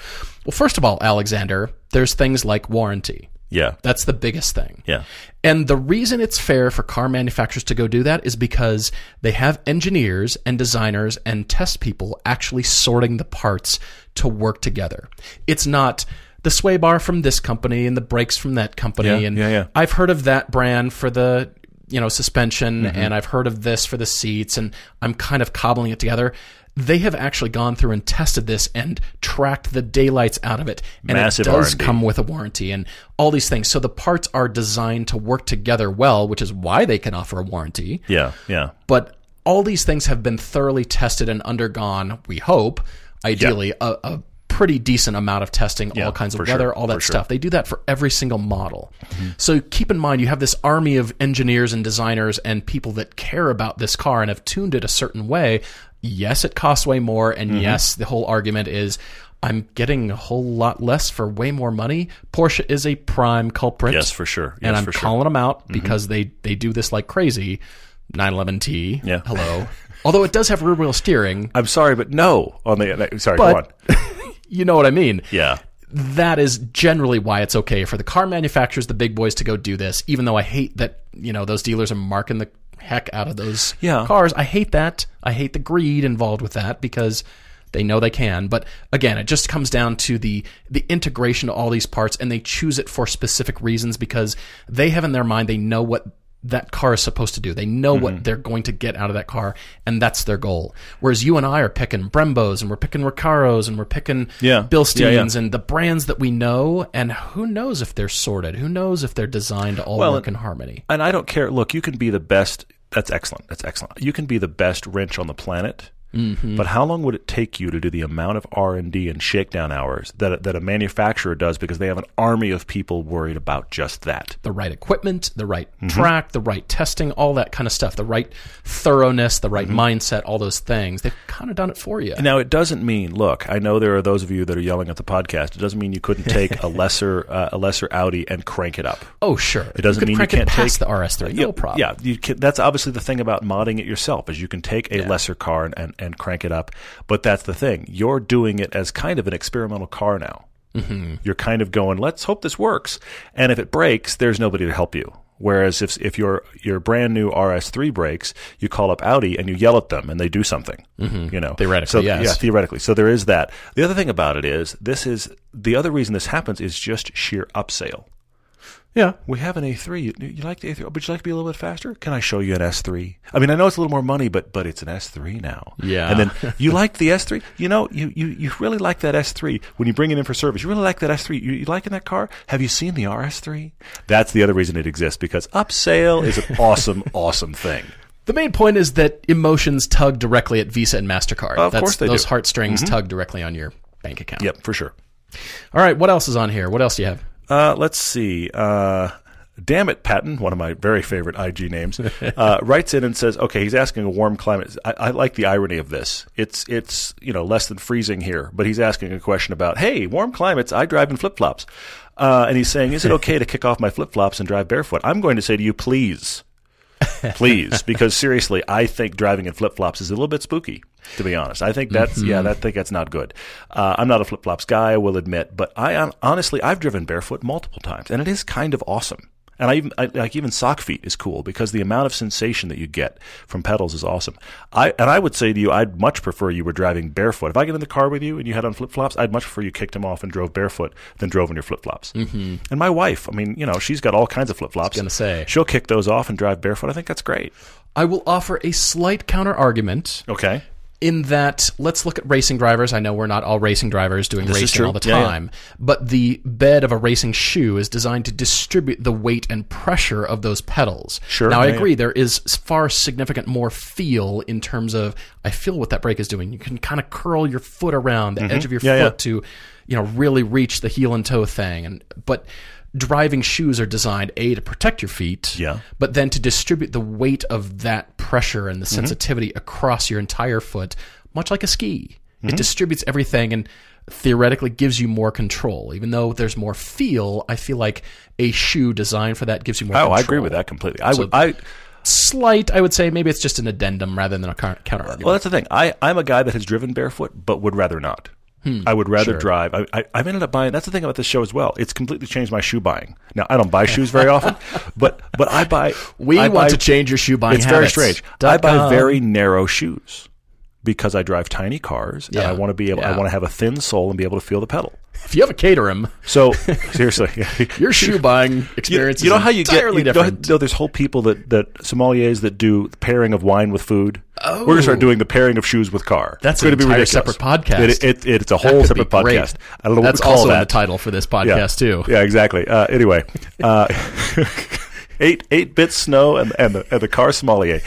Well, first of all, Alexander, there's things like warranty. Yeah. That's the biggest thing. Yeah. And the reason it's fair for car manufacturers to go do that is because they have engineers and designers and test people actually sorting the parts to work together. It's not the sway bar from this company and the brakes from that company. Yeah, and yeah, yeah. I've heard of that brand for the you know suspension Mm-hmm. and I've heard of this for the seats and I'm kind of cobbling it together. They have actually gone through and tested this and tracked the daylights out of it, and Massive it does R&D. come with a warranty and all these things. So the parts are designed to work together well, which is why they can offer a warranty. Yeah. Yeah. But all these things have been thoroughly tested and undergone, we hope, ideally, a, a pretty decent amount of testing, Yeah, all kinds of for sure, weather, all that for sure. stuff. They do that for every single model. Mm-hmm. So keep in mind, you have this army of engineers and designers and people that care about this car and have tuned it a certain way. Yes, it costs way more. And Mm-hmm. yes, the whole argument is. I'm getting a whole lot less for way more money. Porsche is a prime culprit Yes, for sure. and I'm for sure. Mm-hmm. calling them out because they they do this like crazy. 911T. Yeah. Hello. [LAUGHS] Although it does have rear wheel steering, I'm sorry, but no. On the sorry, But- go on. [LAUGHS] you know what I mean. Yeah. That is generally why it's okay for the car manufacturers, the big boys, to go do this. Even though I hate that you know those dealers are marking the heck out of those Yeah. cars. I hate that. I hate the greed involved with that because they know they can. But again, it just comes down to the the integration of all these parts, and they choose it for specific reasons because they have in their mind they know what that car is supposed to do. They know Mm-hmm. what they're going to get out of that car, and that's their goal. Whereas you and I are picking Brembos, and we're picking Recaros, and we're picking Yeah. Bilsteins, Yeah, and the brands that we know. And who knows if they're sorted? Who knows if they're designed to all Well, work in harmony? And I don't care. Look, you can be the best. That's excellent. That's excellent. You can be the best wrench on the planet. Mm-hmm. But how long would it take you to do the amount of R and D and shakedown hours that a, that a manufacturer does because they have an army of people worried about just that? the right equipment, the right Mm-hmm. track, the right testing, all that kind of stuff, the right thoroughness, the right Mm-hmm. mindset, all those things. They've kind of done it for you. Now, it doesn't mean. Look, I know there are those of you that are yelling at the podcast. It doesn't mean you couldn't take a [LAUGHS] lesser uh, a lesser Audi and crank it up. oh, sure. It doesn't you mean you can't take the RS3. Yeah, no problem. Yeah, you can, that's obviously the thing about modding it yourself is you can take a lesser car and, and, and crank it up. But that's the thing. You're doing it as kind of an experimental car now. Mm-hmm. You're kind of going, let's hope this works. And if it breaks, there's nobody to help you. Whereas if if your your brand new RS3 breaks, you call up Audi and you yell at them and they do something. Mm-hmm. You know, Theoretically, So, yes. Yeah, theoretically. So there is that. The other thing about it is this is the other reason this happens is just sheer upsale. Yeah. We have an A3. You, you like the A3? Would you like to be a little bit faster? Can I show you an S3? I mean, I know it's a little more money, but but it's an S3 now. Yeah. And then [LAUGHS] you like the S3? You know, you, you, you really like that S3 when you bring it in for service. You really like that S3. You, you liking that car? Have you seen the RS3? That's the other reason it exists because upsale is an [LAUGHS] awesome, awesome thing. The main point is that emotions tug directly at Visa and MasterCard. Of That's, course they those do. heartstrings mm-hmm. tug directly on your bank account. Yep, for sure. All right, what else is on here? What else do you have? Uh, let's see. Uh, Damn it, Patton, one of my very favorite IG names, uh, [LAUGHS] writes in and says, "Okay, he's asking a warm climate. I, I like the irony of this. It's it's you know less than freezing here, but he's asking a question about, hey, warm climates. I drive in flip flops, uh, and he's saying, is it okay to kick off my flip flops and drive barefoot? I'm going to say to you, please, please, [LAUGHS] because seriously, I think driving in flip flops is a little bit spooky. To be honest, I think that's yeah, I think that's not good. Uh, I'm not a flip flops guy, I will admit, but I hon- honestly I've driven barefoot multiple times, and it is kind of awesome. And I even I, like even sock feet is cool because the amount of sensation that you get from pedals is awesome. I and I would say to you, I'd much prefer you were driving barefoot. If I get in the car with you and you had on flip flops, I'd much prefer you kicked them off and drove barefoot than drove in your flip flops. Mm-hmm. And my wife, I mean, you know, she's got all kinds of flip flops. gonna say. she'll kick those off and drive barefoot. I think that's great. I will offer a slight counter argument Okay. In that let's look at racing drivers. I know we're not all racing drivers doing is racing all the Yeah, yeah. time, but the bed of a racing shoe is designed to distribute the weight and pressure of those pedals. Sure, Now I yeah, agree there is far significant more feel in terms of I feel what that brake is doing. You can kind of curl your foot around the edge of your Mm-hmm. Yeah, foot yeah. to you know really reach the heel and toe thing and but driving shoes are designed a to protect your feet Yeah. but then to distribute the weight of that pressure and the Mm-hmm. sensitivity across your entire foot, much like a ski. Mm-hmm. It distributes everything and theoretically gives you more control. Even though there's more feel, I feel like a shoe designed for that gives you more Oh, control. I agree with that completely. I would. I Slight, I would say maybe it's just an addendum rather than a counter argument. well, that's the thing. I I'm a guy that has driven barefoot, but would rather not. Hmm. I would rather sure. drive. I, I, I've ended up buying. That's the thing about this show as well. It's completely changed my shoe buying. Now I don't buy shoes very [LAUGHS] often, but but I buy. we I want buy- to change your shoe buying It's very strange. Dot I buy com. very narrow shoes because I drive tiny cars and Yeah. I want to be able. I want to have a thin sole and be able to feel the pedal. If you have a Caterham, So [LAUGHS] seriously, your shoe buying experience you know is how you get entirely you know, different. no, there's whole people that that sommeliers that do the pairing of wine with food. We're gonna start doing the pairing of shoes with car. Oh. That's going to be ridiculous. separate podcast. It, it, it- it's a whole separate podcast. I don't know That's what we call also that. the title for this yeah. podcast too. Yeah, exactly. Uh, anyway, uh, [LAUGHS] eight eight bit snow and and the, and the car sommelier.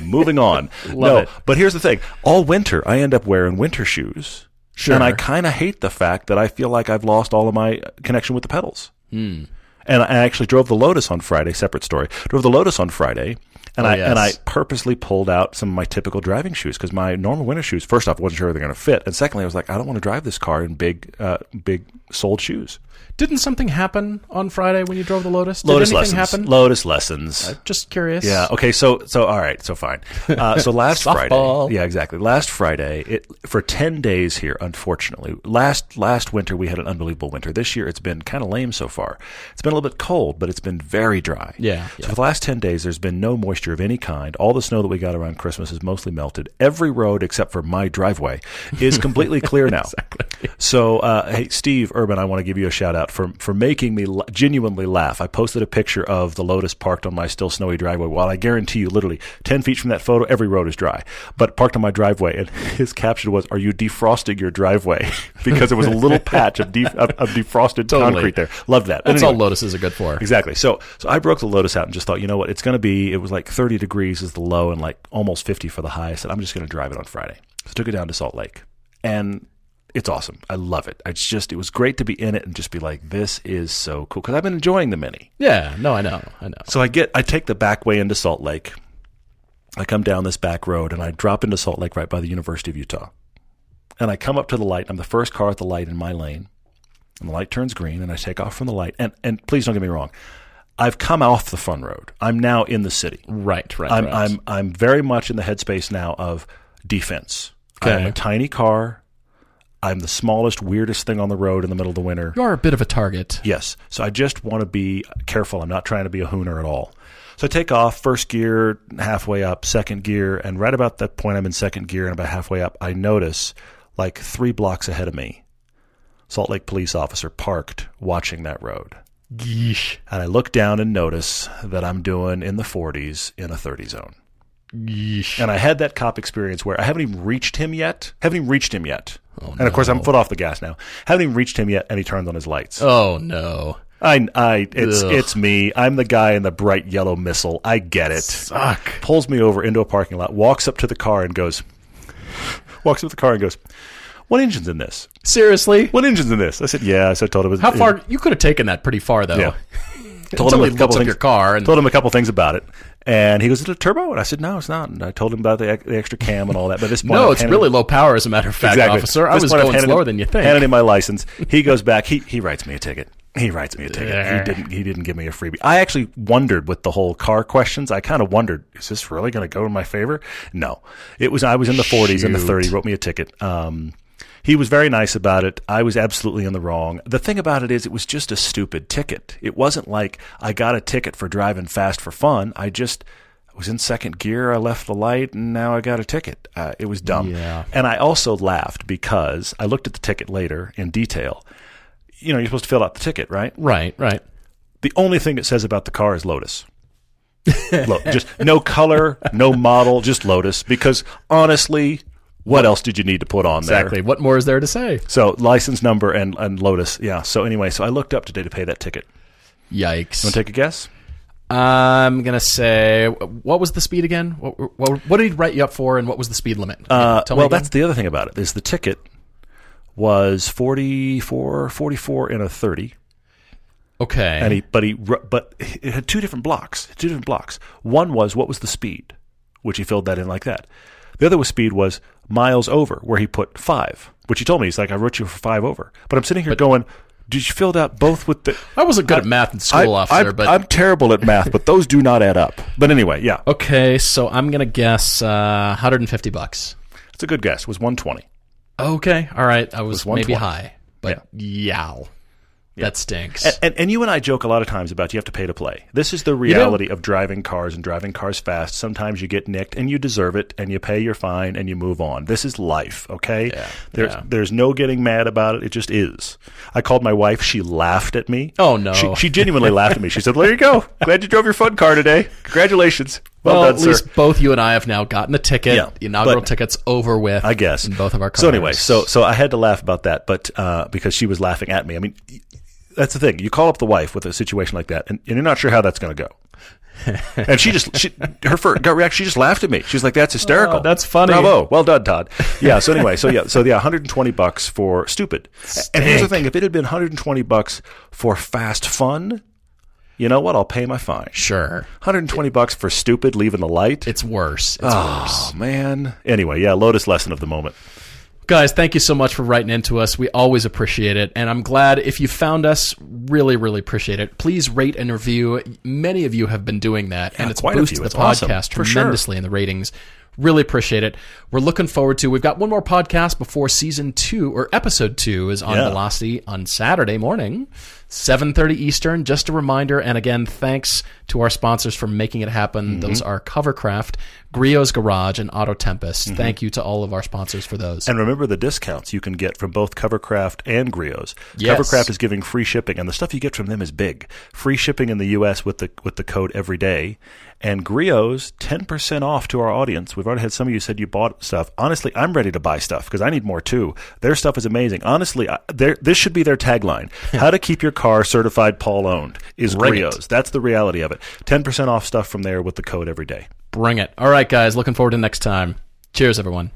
Moving on. [LAUGHS] no, it. but here's the thing: all winter, I end up wearing winter shoes. Sure. And I kind of hate the fact that I feel like I've lost all of my connection with the pedals. Hmm. And I actually drove the Lotus on Friday. Separate story. Drove the Lotus on Friday, and Oh, I yes. and I purposely pulled out some of my typical driving shoes because my normal winter shoes. First off, wasn't sure they're going to fit, and secondly, I was like, I don't want to drive this car in big, uh, big soled shoes. Didn't something happen on Friday when you drove the Lotus? Did Lotus anything lessons. happen? Lotus lessons. Just curious. Yeah. Okay. So so all right. So fine. Uh, so [LAUGHS] last Friday. Yeah. Exactly. Last Friday. It for ten days here. Unfortunately, last last winter we had an unbelievable winter. This year it's been kind of lame so far. It's been a little bit cold, but it's been very dry. Yeah, So yeah. for the last ten days, there's been no moisture of any kind. All the snow that we got around Christmas is mostly melted. Every road except for my driveway is completely clear [LAUGHS] now. exactly. So, uh, hey, Steve Urban, I want to give you a shout out for for making me la- genuinely laugh. I posted a picture of the Lotus parked on my still snowy driveway. While I guarantee you, literally ten feet from that photo, every road is dry, but parked on my driveway. And [LAUGHS] his caption was, "Are you defrosting your driveway?" [LAUGHS] because there was a little [LAUGHS] patch of, def- of, of defrosted Totally. concrete there. Loved that. That's anyway. all Lotuses are good for. Exactly. So so I broke the Lotus out and just thought, you know what, it's going to be. It was like 30 degrees is the low and like almost 50 for the high. I said I'm just going to drive it on Friday. So I took it down to Salt Lake, and it's awesome. I love it. It's just it was great to be in it and just be like, this is so cool because I've been enjoying the Mini. Yeah. No, I know. I know. So I get I take the back way into Salt Lake. I come down this back road and I drop into Salt Lake right by the University of Utah. And I come up to the light. I'm the first car at the light in my lane. And the light turns green and I take off from the light. And and please don't get me wrong. I've come off the fun road. I'm now in the city. Right. Right. I'm right. I'm I'm very much in the headspace now of defense. Okay. I'm a tiny car. I'm the smallest, weirdest thing on the road in the middle of the winter. You are a bit of a target. Yes. So I just want to be careful. I'm not trying to be a hooner at all. So I take off first gear, halfway up, second gear, and right about that point I'm in second gear and about halfway up, I notice like three blocks ahead of me, Salt Lake police officer parked watching that road. Yeesh. And I look down and notice that I'm doing in the 40s in a 30 zone. Yeesh. And I had that cop experience where I haven't even reached him yet. Haven't even reached him yet. Oh, and of course, I'm foot off the gas now. Haven't even reached him yet, and he turns on his lights. Oh no. I, I, it's, Ugh. it's me. I'm the guy in the bright yellow missile. I get it. Suck. Pulls me over into a parking lot, walks up to the car and goes, walks up to the car and goes, "What engine's in this? Seriously? What engine's in this?" I said, "Yeah." So I told him. How far? You could have taken that pretty far though. Yeah. [LAUGHS] Told him a couple things- your car and told him a couple things about it, and he goes, "Is it a turbo?" And I said, "No, it's not." And I told him about the, the extra cam and all that. But this point, no, I've it's really him- low power. As a matter of fact, Exactly. officer, I was going slower him- than you think. Handed him my license. He goes back. He he writes me a ticket. He writes me a ticket. Yeah. He didn't. He didn't give me a freebie. I actually wondered with the whole car questions. I kind of wondered, is this really going to go in my favor? No, it was. I was in the 40s and the Shoot. 30. Wrote me a ticket. Um, he was very nice about it. I was absolutely in the wrong. The thing about it is, it was just a stupid ticket. It wasn't like I got a ticket for driving fast for fun. I just was in second gear. I left the light, and now I got a ticket. Uh, it was dumb. Yeah. And I also laughed because I looked at the ticket later in detail. You know, you're supposed to fill out the ticket, right? right, right. The only thing it says about the car is Lotus. Lo- just no color, no model, just Lotus. Because honestly, what else did you need to put on there? Exactly. What more is there to say? So license number and, and Lotus. Yeah. So anyway, so I looked up today to pay that ticket. Yikes. You Want to take a guess? I'm gonna say, what was the speed again? What, what, what did he write you up for, and what was the speed limit? Uh, Tell well, that's the other thing about it is the ticket was 44, 44 and a 30. okay. And he, but he, but it had two different blocks. Two different blocks. One was what was the speed, which he filled that in like that. The other was speed was miles over, where he put five, which he told me he's like, I wrote you for five over. But I'm sitting here going, did you fill that both with the? I wasn't good at math in school, I, officer, I'm, but I'm terrible at math, but those do not add up. But anyway, yeah, okay. So I'm gonna guess uh, 150 bucks. it's a good guess. It was 120. Okay, all right. I was, was maybe high, but yow, that stinks. And, and, and you and I joke a lot of times about you have to pay to play. This is the reality of driving cars and driving cars fast. Sometimes you get nicked and you deserve it and you pay your fine and you move on. This is life, okay? Yeah, There's yeah. there's no getting mad about it. It just is. I called my wife. She laughed at me. Oh, no. She, she genuinely laughed at me. She said, "Well, there you go. Glad you drove your fun car today. Congratulations. Well, well, done, at sir." least both you and I have now gotten the ticket. Yeah, the inaugural ticket's over with. I guess in both of our cars. So anyway, so so I had to laugh about that, but uh, because she was laughing at me. I mean, that's the thing. You call up the wife with a situation like that, and, and you're not sure how that's going to go. [LAUGHS] and she just she, her first gut reaction. She just laughed at me. She was like, "That's hysterical. Oh, that's funny. Bravo, well done, Todd." Yeah. So anyway, so yeah, so yeah, 120 bucks for stupid. And here's the thing: if it had been 120 bucks for fast fun, you know what? I'll pay my fine. sure, 120 bucks for stupid leaving the light. it's worse. It's Oh worse. man. Anyway, yeah, Lotus lesson of the moment. Guys, thank you so much for writing into us. We always appreciate it. And I'm glad if you found us, really, really appreciate it. Please rate and review. Many of you have been doing that, and it's boosted the It's awesome, podcast sure. tremendously in the ratings. Really appreciate it. We're looking forward to. We've got one more podcast before season two or episode two is on Yeah. Velocity on Saturday morning, 7:30 Eastern. Just a reminder, and again, thanks to our sponsors for making it happen. Mm-hmm. Those are Covercraft, Griot's Garage, and AutoTempest. Thank you to all of our sponsors for those. Mm-hmm. And remember the discounts you can get from both Covercraft and Griots. Yes. Covercraft is giving free shipping, and the stuff you get from them is big. Free shipping in the U.S. with the with the code every day, and Griots ten percent off to our audience. We've already had some of you said you bought stuff. Honestly, I'm ready to buy stuff because I need more too. Their stuff is amazing. Honestly, I- this should be their tagline: [LAUGHS] "How to keep your car certified Paul owned is. Griots." That's the reality of it. Ten percent off stuff from there with the code every day. Bring it. All right, guys. Looking forward to next time. Cheers, everyone.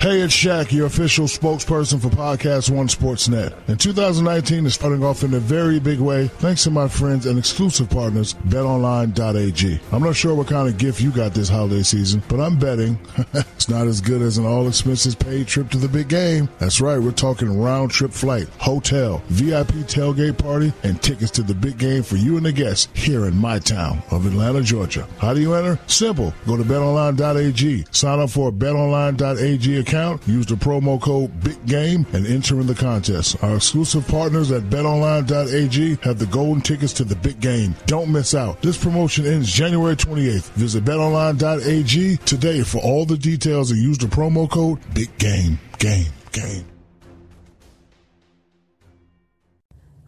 Hey, it's Shaq, your official spokesperson for Podcast One Sportsnet. And 2019 is starting off in a very big way thanks to my friends and exclusive partners, BetOnline.ag. I'm not sure what kind of gift you got this holiday season, but I'm betting [LAUGHS] it's not as good as an all expenses paid trip to the big game. That's right, we're talking round trip flight, hotel, VIP tailgate party, and tickets to the big game for you and the guests here in my town of Atlanta, Georgia. How do you enter? Simple. Go to BetOnline.ag. Sign up for a BetOnline.ag account account, use the promo code BIGGAME and enter in the contest. Our exclusive partners at betonline.ag have the golden tickets to the big game. Don't miss out. This promotion ends January 28th. Visit betonline.ag today for all the details and use the promo code BIGGAME. Game, game.